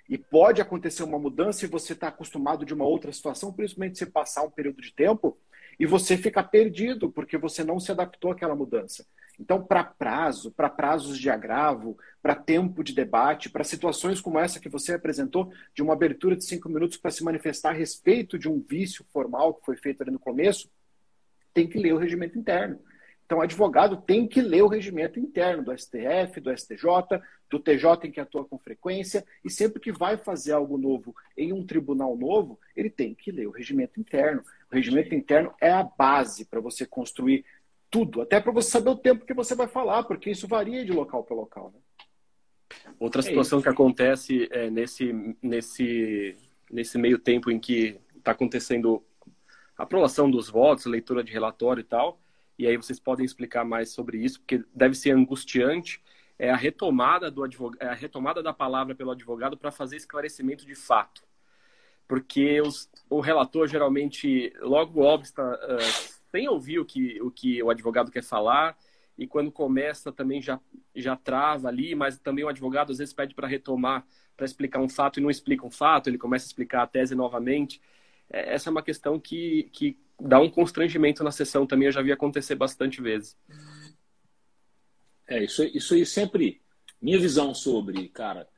E pode acontecer uma mudança e você está acostumado de uma outra situação, principalmente se passar um período de tempo, e você fica perdido, porque você não se adaptou àquela mudança. Então, para prazo, para prazos de agravo, para tempo de debate, para situações como essa que você apresentou, de uma abertura de cinco minutos para se manifestar a respeito de um vício formal que foi feito ali no começo, tem que ler o regimento interno. Então, o advogado tem que ler o regimento interno do STF, do STJ, do TJ em que atua com frequência, e sempre que vai fazer algo novo em um tribunal novo, ele tem que ler o regimento interno. O regimento interno é a base para você construir tudo, até para você saber o tempo que você vai falar, porque isso varia de local para local. Né? Outra é situação que acontece é nesse, nesse, nesse meio tempo em que está acontecendo a aprovação dos votos, leitura de relatório e tal, e aí vocês podem explicar mais sobre isso, porque deve ser angustiante, é a retomada, do advogado, é a retomada da palavra pelo advogado para fazer esclarecimento de fato. Porque os, o relator geralmente, logo obsta, uh, sem ouvir o que, o que o advogado quer falar, e quando começa também já, já trava ali, mas também o advogado às vezes pede para retomar, para explicar um fato e não explica um fato, ele começa a explicar a tese novamente. É, essa é uma questão que, que dá um constrangimento na sessão também, eu já vi acontecer bastante vezes. É, isso, isso aí sempre, minha visão sobre, cara,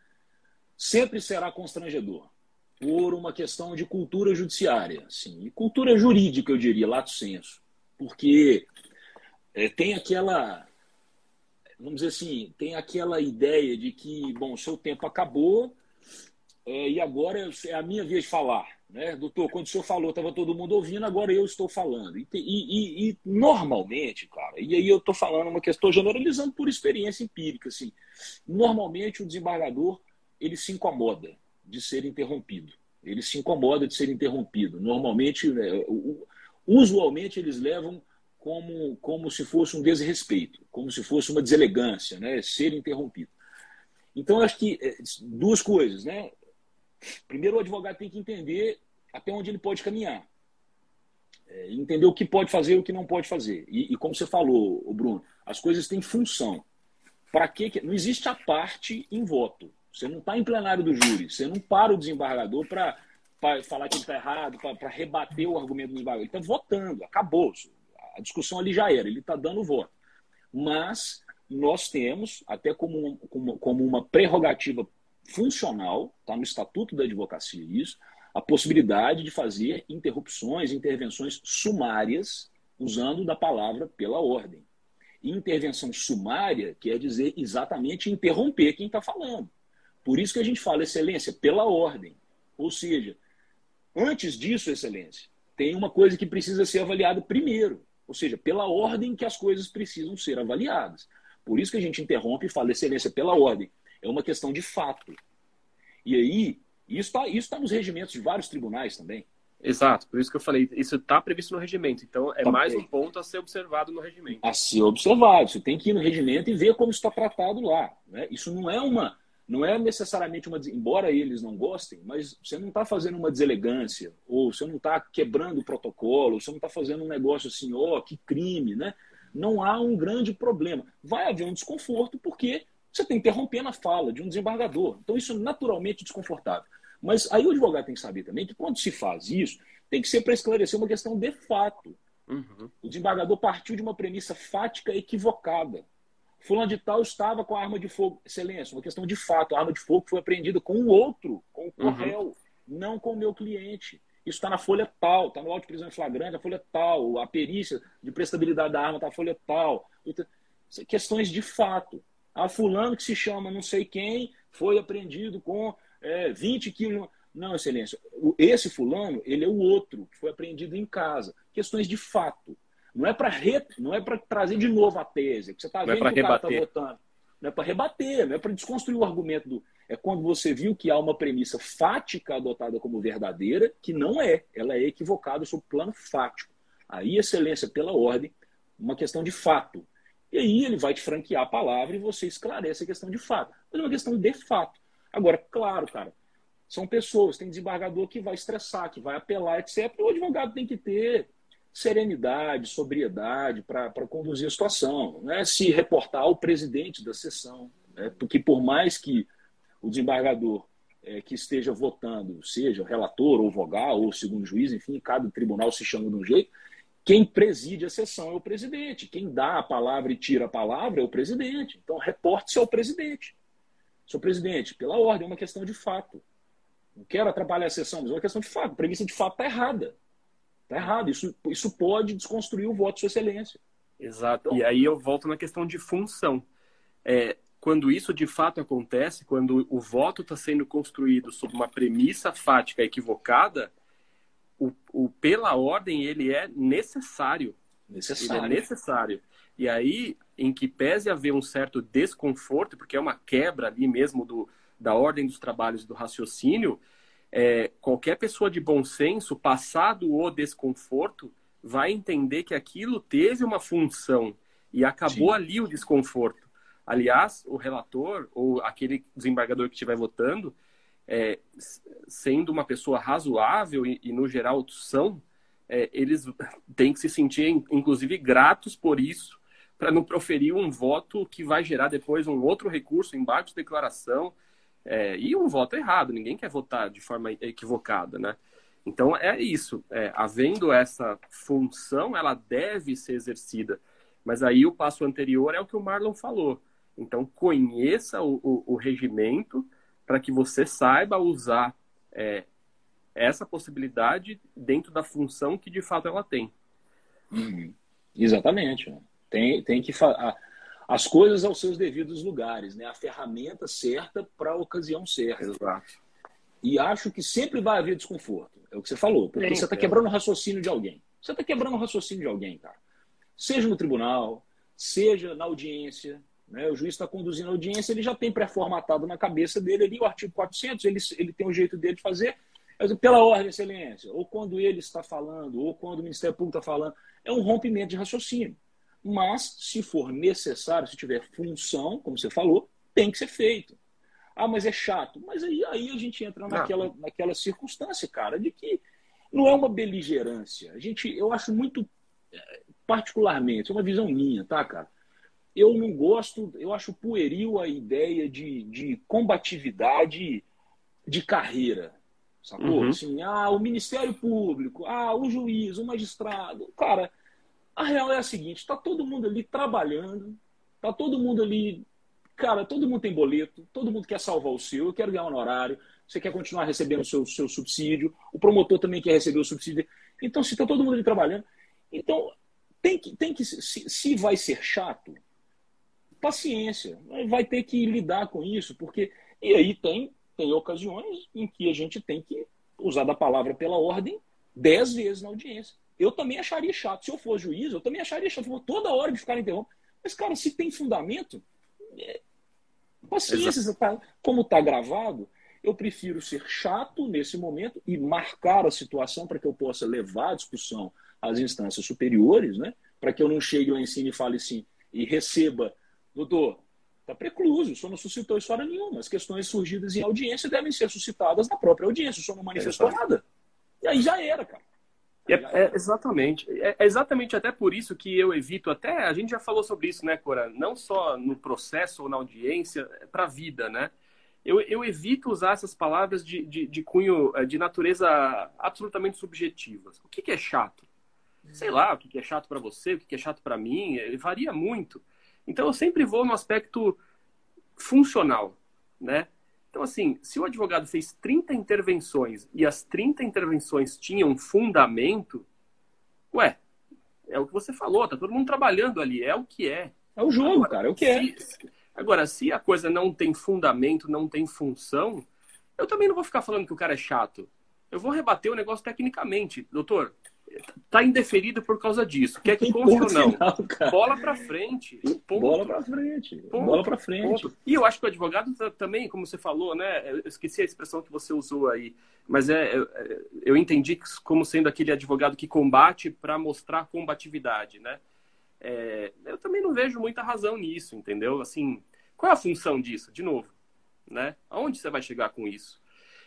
sempre será constrangedor por uma questão de cultura judiciária, assim, e cultura jurídica, eu diria, lato senso, porque é, tem aquela, vamos dizer assim, tem aquela ideia de que, bom, seu tempo acabou é, e agora é a minha vez de falar. Né? Doutor, quando o senhor falou, estava todo mundo ouvindo, agora eu estou falando. E, e, e normalmente, cara, e aí eu estou falando uma questão, generalizando por experiência empírica, assim, normalmente o desembargador ele se incomoda de ser interrompido. Ele se incomoda de ser interrompido. Normalmente, né, usualmente eles levam como, como se fosse um desrespeito, como se fosse uma deselegância, né? ser interrompido. Então, acho que é, duas coisas, né? Primeiro, o advogado tem que entender até onde ele pode caminhar. É, entender o que pode fazer e o que não pode fazer. E, e como você falou, Bruno, as coisas têm função. Para que não existe a parte em voto? Você não está em plenário do júri, você não para o desembargador para falar que ele está errado, para rebater o argumento do desembargador. Ele está votando, acabou. A discussão ali já era, ele está dando o voto. Mas nós temos, até como, como, como uma prerrogativa funcional, está no Estatuto da Advocacia isso, a possibilidade de fazer interrupções, intervenções sumárias, usando da palavra pela ordem. Intervenção sumária quer dizer exatamente interromper quem está falando. Por isso que a gente fala excelência pela ordem. Ou seja, antes disso, excelência, tem uma coisa que precisa ser avaliada primeiro. Ou seja, pela ordem que as coisas precisam ser avaliadas. Por isso que a gente interrompe e fala excelência pela ordem. É uma questão de fato. E aí, isso está isso tá nos regimentos de vários tribunais também. Exato, por isso que eu falei, isso está previsto no regimento. Então, é tá mais um ponto a ser observado no regimento. A ser observado. Você tem que ir no regimento e ver como está tratado lá. Né? Isso não é uma. Não é necessariamente uma. Embora eles não gostem, mas você não está fazendo uma deselegância, ou você não está quebrando o protocolo, ou você não está fazendo um negócio assim, ó, oh, que crime, né? Não há um grande problema. Vai haver um desconforto, porque você está interrompendo a fala de um desembargador. Então, isso é naturalmente desconfortável. Mas aí o advogado tem que saber também que quando se faz isso, tem que ser para esclarecer uma questão de fato. Uhum. O desembargador partiu de uma premissa fática equivocada. Fulano de tal estava com a arma de fogo. Excelência, uma questão de fato. A arma de fogo foi apreendida com o outro, com o corréu, uhum. não com o meu cliente. Isso está na folha tal, está no auto de prisão em flagrante, a folha tal, a perícia de prestabilidade da arma está na folha tal. Questões de fato. Ah, fulano que se chama não sei quem foi apreendido com é, 20 quilos. Não, excelência. Esse fulano, ele é o outro que foi apreendido em casa. Questões de fato. Não é para re... não é para trazer de novo a tese, que você está vendo é que o cara está votando. Não é para rebater, não é para desconstruir o argumento do. É quando você viu que há uma premissa fática adotada como verdadeira, que não é. Ela é equivocada sob o plano fático. Aí, excelência, pela ordem, uma questão de fato. E aí ele vai te franquear a palavra e você esclarece a questão de fato. Mas é uma questão de fato. Agora, claro, cara, são pessoas, tem desembargador que vai estressar, que vai apelar, etc. O advogado tem que ter serenidade, sobriedade para conduzir a situação. Não é se reportar ao presidente da sessão. Né? Porque por mais que o desembargador é, que esteja votando, seja relator ou vogal ou segundo juiz, enfim, cada tribunal se chama de um jeito, quem preside a sessão é o presidente. Quem dá a palavra e tira a palavra é o presidente. Então, reporte-se ao presidente. Senhor presidente, pela ordem, é uma questão de fato. Não quero atrapalhar a sessão, mas é uma questão de fato. A premissa de fato está errada. Está errado. Isso, isso pode desconstruir o voto de Sua Excelência. Exato. E aí eu volto na questão de função. É, quando isso de fato acontece, quando o voto está sendo construído sob uma premissa fática equivocada, o, o, pela ordem ele é necessário. Necessário. Ele é necessário. E aí, em que pese haver um certo desconforto, porque é uma quebra ali mesmo do, da ordem dos trabalhos do raciocínio, é, qualquer pessoa de bom senso, passado o desconforto, vai entender que aquilo teve uma função e acabou Sim. ali o desconforto. Aliás, o relator ou aquele desembargador que estiver votando, é, sendo uma pessoa razoável e, e no geral são, é, eles têm que se sentir, inclusive, gratos por isso, para não proferir um voto que vai gerar depois um outro recurso, embargo de declaração, é, e um voto errado. Ninguém quer votar de forma equivocada, né? Então é isso. É, havendo essa função, ela deve ser exercida. Mas aí o passo anterior é o que o Marlon falou. Então conheça o, o, o regimento para que você saiba usar é, essa possibilidade dentro da função que de fato ela tem. Uhum. Exatamente. Tem, tem que as coisas aos seus devidos lugares, né? A ferramenta certa para a ocasião certa. Exato. E acho que sempre vai haver desconforto. É o que você falou, porque Sim, você está quebrando o raciocínio de alguém. Você está quebrando o raciocínio de alguém, cara. Seja no tribunal, seja na audiência. Né? O juiz está conduzindo a audiência, ele já tem pré-formatado na cabeça dele ali o artigo 400, ele, ele tem um jeito dele de fazer. Pela ordem, excelência, ou quando ele está falando, ou quando o Ministério Público está falando, é um rompimento de raciocínio. Mas, se for necessário, se tiver função, como você falou, tem que ser feito. Ah, mas é chato. Mas aí, aí a gente entra naquela, naquela circunstância, cara, de que não é uma beligerância. A gente, eu acho muito, é, particularmente, é uma visão minha, tá, cara? Eu não gosto, eu acho pueril a ideia de, de combatividade de carreira, sacou? Uhum. Assim, ah, o Ministério Público, ah, o juiz, o magistrado. Cara, a real é a seguinte: está todo mundo ali trabalhando, está todo mundo ali Cara, todo mundo tem boleto, todo mundo quer salvar o seu, eu quero ganhar um honorário, você quer continuar recebendo o seu, seu subsídio, o promotor também quer receber o subsídio. Então, se está todo mundo ali trabalhando, então tem que, tem que se, se vai ser chato, paciência, vai ter que lidar com isso, porque e aí tem tem ocasiões em que a gente tem que usar da palavra pela ordem dez vezes na audiência. Eu também acharia chato. Se eu for juiz, eu também acharia chato. Toda hora de ficar interrompendo. Mas, cara, se tem fundamento, é, Paciência, tá, como está gravado, eu prefiro ser chato nesse momento e marcar a situação para que eu possa levar a discussão às instâncias superiores, né? para que eu não chegue lá em cima e fale assim, e receba, doutor, está precluso, o senhor não suscitou história nenhuma. As questões surgidas em audiência devem ser suscitadas na própria audiência, o senhor não manifestou nada. E aí já era, cara. É, é, exatamente. É, é, exatamente até por isso que eu evito, até a gente já falou sobre isso, né, Cora? Não só no processo ou na audiência, é para a vida, né? Eu, eu, evito usar essas palavras de, de, de, cunho, é, de natureza absolutamente subjetivas. O que, que é chato? Sei lá, o que, que é chato para você, o que, que é chato para mim, ele varia muito. Então eu sempre vou no aspecto funcional, né? Então, assim, se o advogado fez 30 intervenções e as 30 intervenções tinham fundamento, ué, é o que você falou, tá todo mundo trabalhando ali, é o que é. É o jogo, agora, cara, é o que é. Agora, se a coisa não tem fundamento, não tem função, eu também não vou ficar falando que o cara é chato. Eu vou rebater o negócio tecnicamente. Doutor, tá indeferido por causa disso. Quer que conste ou não? Final, bola para frente. Ponto. Bola para frente. Ponto. Bola para frente. Ponto. E eu acho que o advogado também, como você falou, né? Eu esqueci a expressão que você usou aí, mas é, é eu entendi como sendo aquele advogado que combate para mostrar combatividade, né? É, eu também não vejo muita razão nisso, entendeu? Assim, qual é a função disso? De novo, né? Aonde você vai chegar com isso?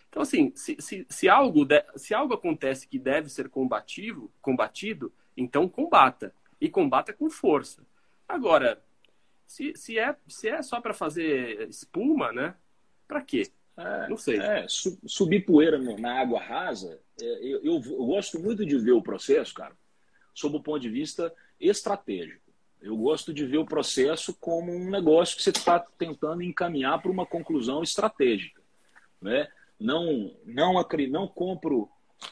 Então, assim, se, se, se, algo, de, se algo acontece que deve ser combativo, combatido, então combata. E combata com força. Agora, se, se, é, se é só para fazer espuma, né? Para quê? É, Não sei. É, su, subir poeira na água rasa, é, eu, eu, eu gosto muito de ver o processo, cara, sob o ponto de vista estratégico. Eu gosto de ver o processo como um negócio que você está tentando encaminhar para uma conclusão estratégica. Né? Não não não compro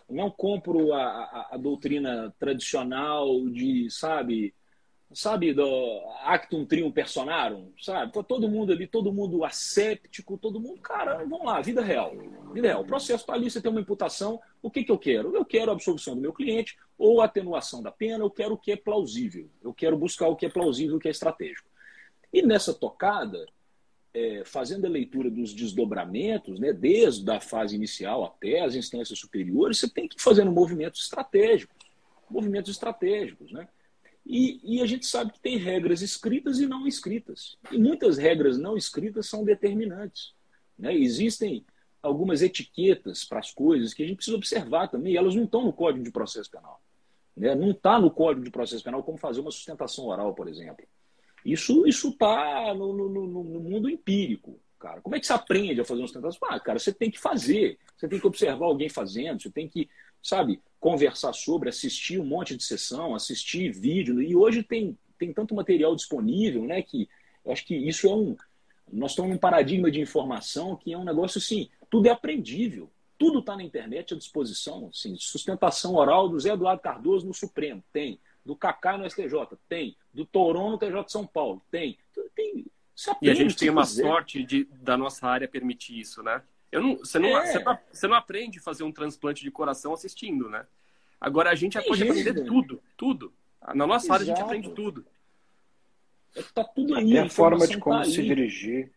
não compro a, a, a doutrina tradicional de sabe sabe, do Actum Trium Personarum, sabe? Tá todo mundo ali, todo mundo asséptico, todo mundo, cara, vamos lá, vida real. Vida real. O processo está ali, você tem uma imputação, o que, que eu quero? Eu quero a absolvição do meu cliente ou atenuação da pena, eu quero o que é plausível. Eu quero buscar o que é plausível, o que é estratégico. E nessa tocada, é, fazendo a leitura dos desdobramentos, né, desde a fase inicial até as instâncias superiores, você tem que ir fazendo movimentos estratégicos. Movimentos estratégicos, né? E, e, a gente sabe que tem regras escritas e não escritas. E muitas regras não escritas são determinantes. Né? Existem algumas etiquetas para as coisas que a gente precisa observar também, elas não estão no Código de Processo Penal. Né? Não está no Código de Processo Penal como fazer uma sustentação oral, por exemplo. Isso está no, no, no, no, mundo empírico. Cara, como é que você aprende a fazer uma sustentação? Ah, cara, você tem que fazer, você tem que observar alguém fazendo, você tem que, sabe, conversar sobre, assistir um monte de sessão, assistir vídeo. E hoje tem, tem tanto material disponível, né? Que eu acho que isso é um. Nós estamos num paradigma de informação que é um negócio assim, tudo é aprendível. Tudo está na internet à disposição. Assim, sustentação oral do Zé Eduardo Cardoso no Supremo, tem. Do Cacá no STJ, tem. Do Toron no TJ de São Paulo, tem. tem e a gente tem uma quiser. sorte de, da nossa área permitir isso, né? Eu não, você, não, é. você, não, você não aprende a fazer um transplante de coração assistindo, né? Agora a gente pode aprender tudo, tudo. Na nossa Exato. área a gente aprende tudo. É tá tudo aí. É a forma de como tá se ali. dirigir.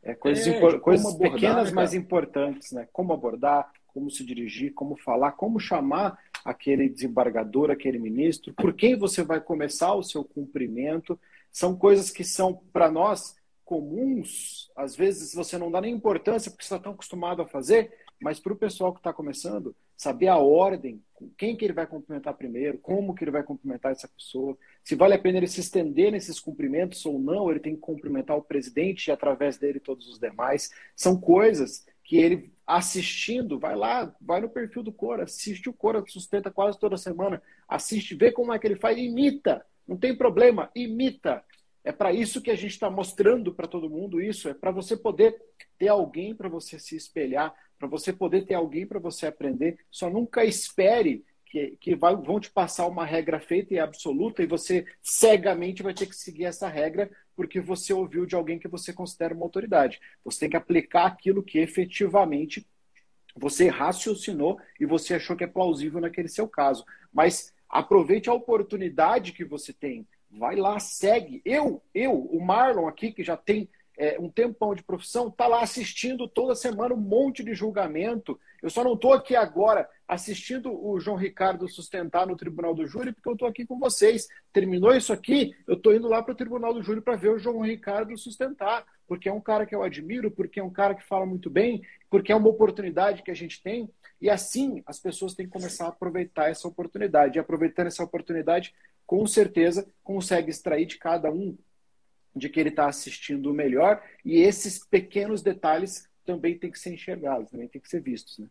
É coisas, é, coisas abordar, pequenas, né, mas importantes, né? Como abordar, como se dirigir, como falar, como chamar aquele desembargador, aquele ministro, por quem você vai começar o seu cumprimento. São coisas que são, para nós, comuns, às vezes você não dá nem importância porque você está tão acostumado a fazer, mas para o pessoal que está começando, saber a ordem, quem que ele vai cumprimentar primeiro, como que ele vai cumprimentar essa pessoa, se vale a pena ele se estender nesses cumprimentos ou não, ele tem que cumprimentar o presidente e através dele todos os demais. São coisas que ele assistindo, vai lá, vai no perfil do Cora, assiste o Cora, sustenta quase toda semana, assiste, vê como é que ele faz, imita, não tem problema, imita. É para isso que a gente está mostrando para todo mundo isso, é para você poder ter alguém para você se espelhar, para você poder ter alguém para você aprender. Só nunca espere que, que vai, vão te passar uma regra feita e absoluta e você cegamente vai ter que seguir essa regra porque você ouviu de alguém que você considera uma autoridade. Você tem que aplicar aquilo que efetivamente você raciocinou e você achou que é plausível naquele seu caso. Mas aproveite a oportunidade que você tem vai lá, segue. Eu, eu, o Marlon aqui, que já tem é, um tempão de profissão, tá lá assistindo toda semana um monte de julgamento. Eu só não estou aqui agora assistindo o João Ricardo sustentar no Tribunal do Júri, porque eu estou aqui com vocês. Terminou isso aqui, eu estou indo lá para o Tribunal do Júri para ver o João Ricardo sustentar, porque é um cara que eu admiro, porque é um cara que fala muito bem, porque é uma oportunidade que a gente tem. E assim as pessoas têm que começar a aproveitar essa oportunidade. E aproveitando essa oportunidade, com certeza consegue extrair de cada um de que ele está assistindo o melhor. E esses pequenos detalhes também têm que ser enxergados, também têm que ser vistos. Né?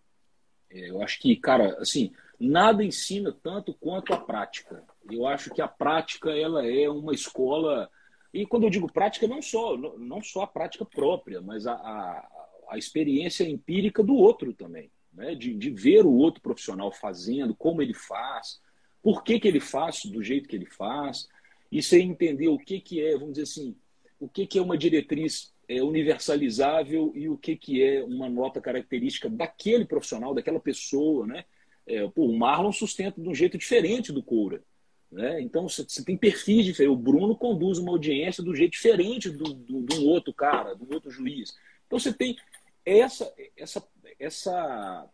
É, eu acho que, cara, assim, nada ensina tanto quanto a prática. Eu acho que a prática ela é uma escola. E quando eu digo prática, não só, não só a prática própria, mas a, a, a experiência empírica do outro também né? de, de ver o outro profissional fazendo, como ele faz, por que, que ele faz do jeito que ele faz, e você entender o que, que é, vamos dizer assim, o que, que é uma diretriz é, universalizável e o que, que é uma nota característica daquele profissional, daquela pessoa. Né? É, pô, o Marlon sustenta de um jeito diferente do Coura. Né? Então você, tem perfis diferentes. O Bruno conduz uma audiência do jeito diferente do, do, do outro cara, do outro juiz. Então você tem essa, essa essa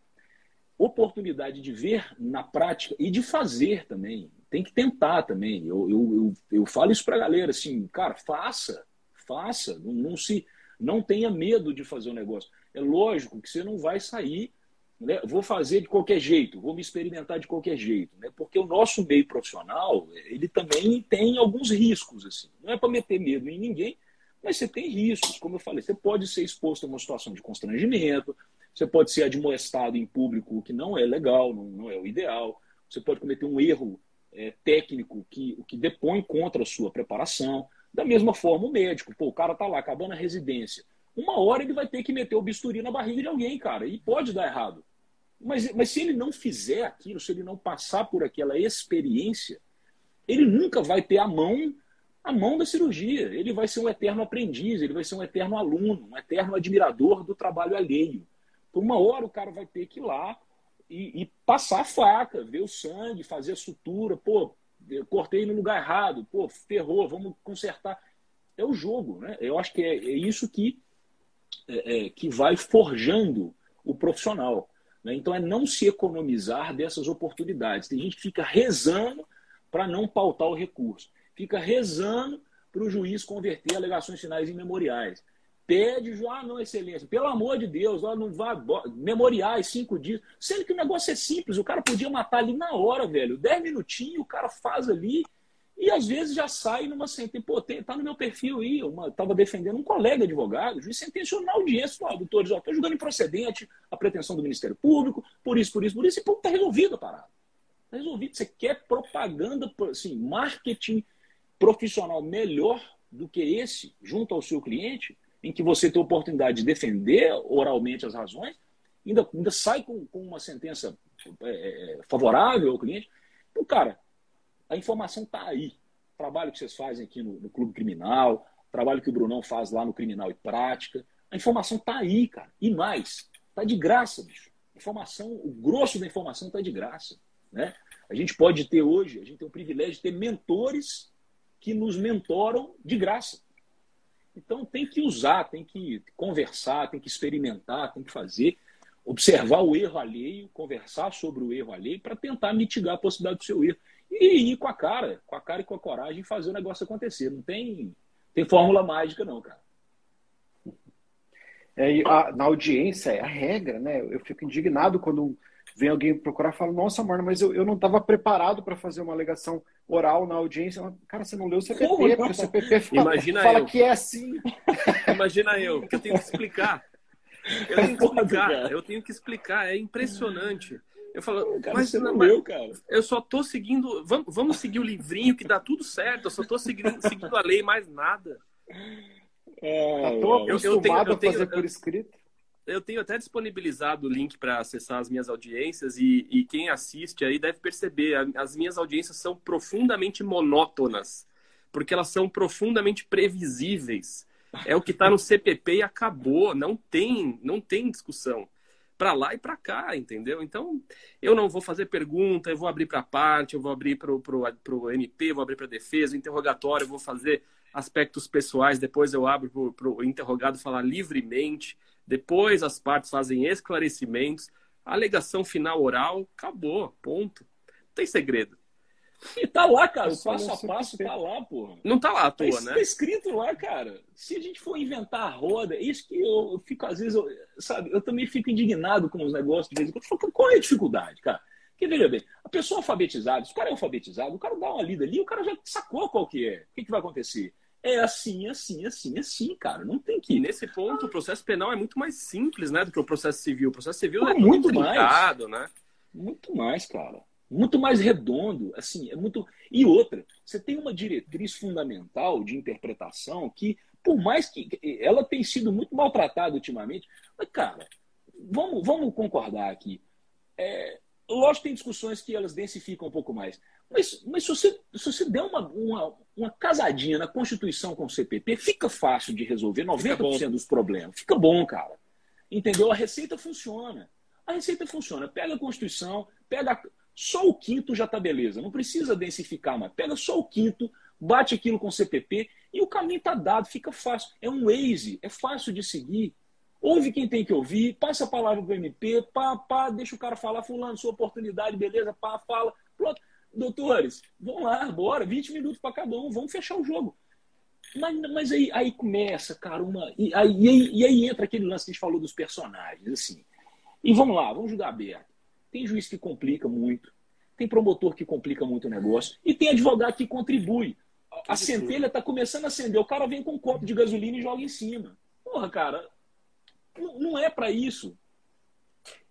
oportunidade de ver na prática e de fazer também. Tem que tentar também. Eu, eu, eu, eu falo isso para a galera assim, cara, faça, faça. Não, não, se, não tenha medo de fazer o um negócio. É lógico que você não vai sair, né? vou fazer de qualquer jeito, vou me experimentar de qualquer jeito, né? porque o nosso meio profissional ele também tem alguns riscos. assim. Não é para meter medo em ninguém, mas você tem riscos. Como eu falei, você pode ser exposto a uma situação de constrangimento, você pode ser admoestado em público, o que não é legal, não, não é o ideal. Você pode cometer um erro é, técnico que, o que depõe contra a sua preparação. Da mesma forma, o médico, pô, o cara tá lá acabando a residência. Uma hora ele vai ter que meter o bisturi na barriga de alguém, cara, e pode dar errado. Mas, mas se ele não fizer aquilo, se ele não passar por aquela experiência, ele nunca vai ter a mão a mão da cirurgia. Ele vai ser um eterno aprendiz, ele vai ser um eterno aluno, um eterno admirador do trabalho alheio. Por uma hora o cara vai ter que ir lá e, e passar a faca, ver o sangue, fazer a sutura. Pô, cortei no lugar errado, pô, ferrou, vamos consertar. É o jogo, né? Eu acho que é, é isso que, é, é, que vai forjando o profissional. Né? Então é não se economizar dessas oportunidades. Tem gente que fica rezando para não pautar o recurso. Fica rezando para o juiz converter alegações finais em memoriais. Pede, ah, não, excelência, pelo amor de Deus, ó, não vá, memoriais, cinco dias. Sendo que o negócio é simples, o cara podia matar ali na hora, velho. Dez minutinhos, o cara faz ali e às vezes já sai numa sentença. Pô, tem, tá no meu perfil aí, eu estava defendendo um colega advogado, o juiz sentenciou na audiência, falou, doutores, ó, tô julgando improcedente a pretensão do Ministério Público, por isso, por isso, por isso, e pô, tá resolvido a parada. Tá resolvido. Você quer propaganda, assim, marketing profissional melhor do que esse, junto ao seu cliente, em que você tem a oportunidade de defender oralmente as razões, ainda, ainda sai com, com uma sentença é, é favorável ao cliente. Então, cara, a informação está aí. O trabalho que vocês fazem aqui no, no Clube Criminal, trabalho que o Brunão faz lá no Criminal e Prática, a informação está aí, cara. E mais, está de graça, bicho. Informação, o grosso da informação está de graça. Né? A gente pode ter hoje, a gente tem o privilégio de ter mentores que nos mentoram de graça. Então tem que usar, tem que conversar, tem que experimentar, tem que fazer, observar o erro alheio, conversar sobre o erro alheio para tentar mitigar a possibilidade do seu erro. E ir com a cara, com a cara e com a coragem fazer o negócio acontecer. Não tem, tem fórmula mágica, não, cara. É, a, na audiência é a regra, né? Eu fico indignado quando vem alguém procurar e fala, nossa, Marna, mas eu, eu não estava preparado para fazer uma alegação oral na audiência. Cara, você não leu o CPP, Como? porque o CPP fala, Imagina fala eu. que é assim. Imagina eu, que eu tenho que explicar. Eu tenho que explicar, eu tenho que explicar, é impressionante. Eu falo, cara, mas, você não leu, cara. Eu só tô seguindo, vamos, vamos seguir o livrinho que dá tudo certo, eu só tô seguindo, seguindo a lei, mais nada. É, tá acostumado eu, eu tenho, eu tenho, a fazer por escrito eu tenho até disponibilizado o link para acessar as minhas audiências e, e, quem assiste aí deve perceber, as minhas audiências são profundamente monótonas, porque elas são profundamente previsíveis. É o que está no CPP e acabou, não tem, não tem discussão. Para lá e para cá, entendeu? Então, eu não vou fazer pergunta, eu vou abrir para a parte, eu vou abrir para o MP, vou abrir para a defesa, o interrogatório, eu vou fazer aspectos pessoais, depois eu abro para o interrogado falar livremente. Depois as partes fazem esclarecimentos. A alegação final oral, acabou, ponto. Não tem segredo. E tá lá, cara, o passo a passo tá lá, porra. Não tá lá à toa, tá, né? Tá escrito lá, cara. Se a gente for inventar a roda, isso que eu, eu fico, às vezes, eu, sabe, eu também fico indignado com os negócios de vez em quando. Qual é a dificuldade, cara? Porque, veja bem, a pessoa alfabetizada, se o cara é alfabetizado, o cara dá uma lida ali, o cara já sacou qual que é. O que, que vai acontecer? É assim, assim, assim, assim, cara. Não tem que. E nesse ponto, o processo penal é muito mais simples, né, do que o processo civil. O processo civil é muito, muito mais, né? Muito mais, cara. Muito mais redondo, assim, é muito. E outra, você tem uma diretriz fundamental de interpretação que, por mais que ela tenha sido muito maltratada ultimamente, mas, cara, vamos, vamos concordar aqui. É, lógico que tem discussões que elas densificam um pouco mais. Mas, mas se, você, se você der uma, uma, uma casadinha na Constituição com o CPP, fica fácil de resolver 90% dos problemas. Fica bom, cara. Entendeu? A receita funciona. A receita funciona. Pega a Constituição, pega. Só o quinto já tá beleza. Não precisa densificar mais. Pega só o quinto, bate aquilo com o CPP e o caminho tá dado, fica fácil. É um Waze, é fácil de seguir. Ouve quem tem que ouvir, passa a palavra pro MP, pá, pá, deixa o cara falar, fulano, sua oportunidade, beleza, pá, fala. Pronto doutores, vão lá, bora, 20 minutos para cada um, vamos fechar o jogo. Mas, mas aí, aí começa, cara, uma. E aí, e aí, e aí entra aquele lance que a gente falou dos personagens, assim. E vamos lá, vamos jogar aberto. Tem juiz que complica muito, tem promotor que complica muito o negócio, e tem advogado que contribui. A centelha está começando a acender, o cara vem com um copo de gasolina e joga em cima. Porra, cara, não, é para isso.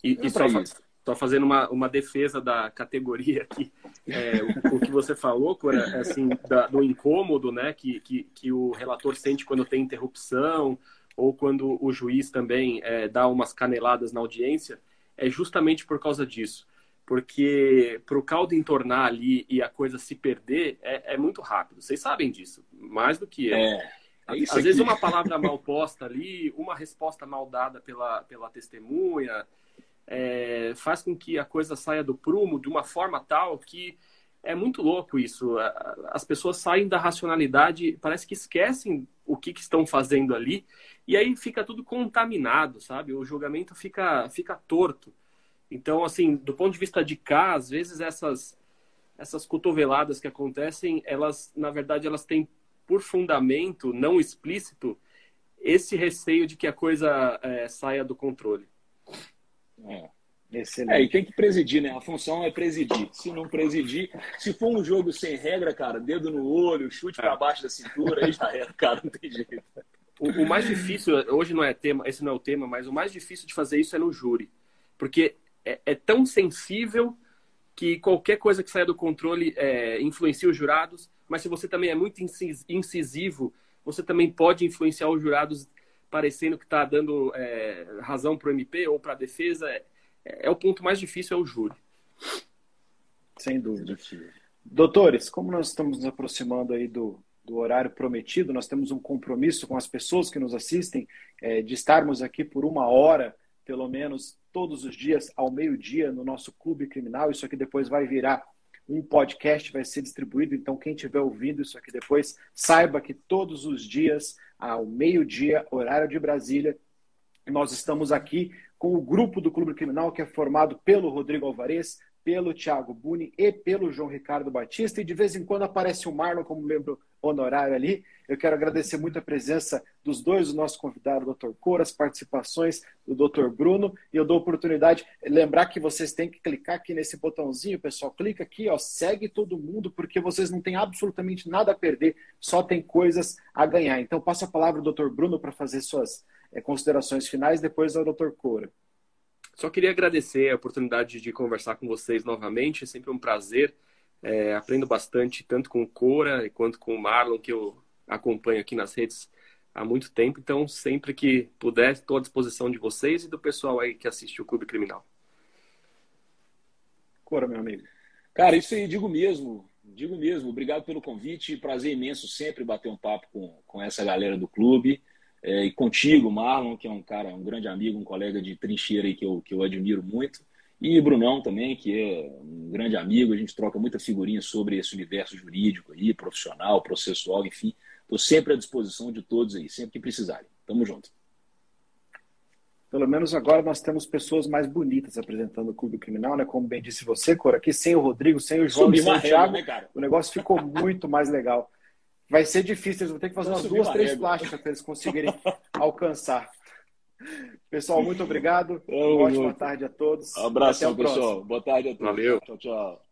E, é e só, isso. Estou fazendo uma, uma defesa da categoria aqui. É, o, o, que você falou, Cora, assim, da, do incômodo né, que, que, que, o relator sente quando tem interrupção ou quando o juiz também é, dá umas caneladas na audiência, é justamente por causa disso. porque para o caldo entornar ali e a coisa se perder é, é, muito rápido. Vocês sabem disso, mais do que eu. É, é Às aqui. vezes uma palavra mal posta ali, uma resposta mal dada pela, pela testemunha, é, faz com que a coisa saia do prumo de uma forma tal que é muito louco isso. As pessoas saem da racionalidade, parece que esquecem o que, que, estão fazendo ali, e aí fica tudo contaminado, sabe? O julgamento fica, fica torto. Então, assim, do ponto de vista de cá, às vezes essas, essas cotoveladas que acontecem, elas, na verdade, elas têm por fundamento não explícito esse receio de que a coisa é, saia do controle. É. Excelente. É, e tem que presidir, né? A função é presidir. Se não presidir, se for um jogo sem regra, cara, dedo no olho, chute é. para baixo da cintura, aí já é, cara, não tem jeito. O, o, mais difícil, hoje não é tema, esse não é o tema, mas o mais difícil de fazer isso é no júri. Porque é, é tão sensível que qualquer coisa que saia do controle é, influencia os jurados, mas se você também é muito incisivo, você também pode influenciar os jurados parecendo que está dando é, razão para o MP ou para a defesa. É, é, o ponto mais difícil, é o júri. Sem dúvida. Doutores, como nós estamos nos aproximando aí do, do horário prometido, nós temos um compromisso com as pessoas que nos assistem é, de estarmos aqui por uma hora, pelo menos, todos os dias, ao meio-dia, no nosso clube criminal. Isso aqui depois vai virar um podcast, vai ser distribuído. Então, quem estiver ouvindo isso aqui depois, saiba que todos os dias, ao meio-dia, horário de Brasília, nós estamos aqui com o grupo do Clube Criminal, que é formado pelo Rodrigo Alvarez, pelo Thiago Buni e pelo João Ricardo Batista. E de vez em quando aparece o Marlon como membro honorário ali. Eu quero agradecer muito a presença dos dois, do nosso convidado, o Dr. Cora, as participações do Dr. Bruno. E eu dou oportunidade, lembrar que vocês têm que clicar aqui nesse botãozinho, pessoal. Clica aqui, ó, segue todo mundo, porque vocês não têm absolutamente nada a perder, só tem coisas a ganhar. Então, passo a palavra ao Dr. Bruno para fazer suas é, considerações finais, depois ao Dr. Cora. Só queria agradecer a oportunidade de conversar com vocês novamente, é sempre um prazer. É, aprendo bastante, tanto com o Cora quanto com o Marlon, que eu acompanho aqui nas redes há muito tempo. Então, sempre que puder, estou à disposição de vocês e do pessoal aí que assiste o Clube Criminal. Cora, meu amigo. Cara, isso aí, digo mesmo. Digo mesmo. Obrigado pelo convite. Prazer imenso sempre bater um papo com, com essa galera do clube. É, e contigo, Marlon, que é um cara, um grande amigo, um colega de trincheira aí que eu, que eu admiro muito. E Brunão também, que é um grande amigo, a gente troca muita figurinha sobre esse universo jurídico aí, profissional, processual, enfim. Estou sempre à disposição de todos aí, sempre que precisarem. Tamo junto. Pelo menos agora nós temos pessoas mais bonitas apresentando o Clube Criminal, né? Como bem disse você, Cor, aqui sem o Rodrigo, sem o João, sem o Thiago, né, o negócio ficou muito mais legal vai ser difícil, eles vão ter que fazer umas duas, três plásticas para eles conseguirem alcançar. Pessoal, muito obrigado. Uma ótima tarde a todos. Um abraço, pessoal. Boa tarde a todos. Valeu. Tchau, tchau.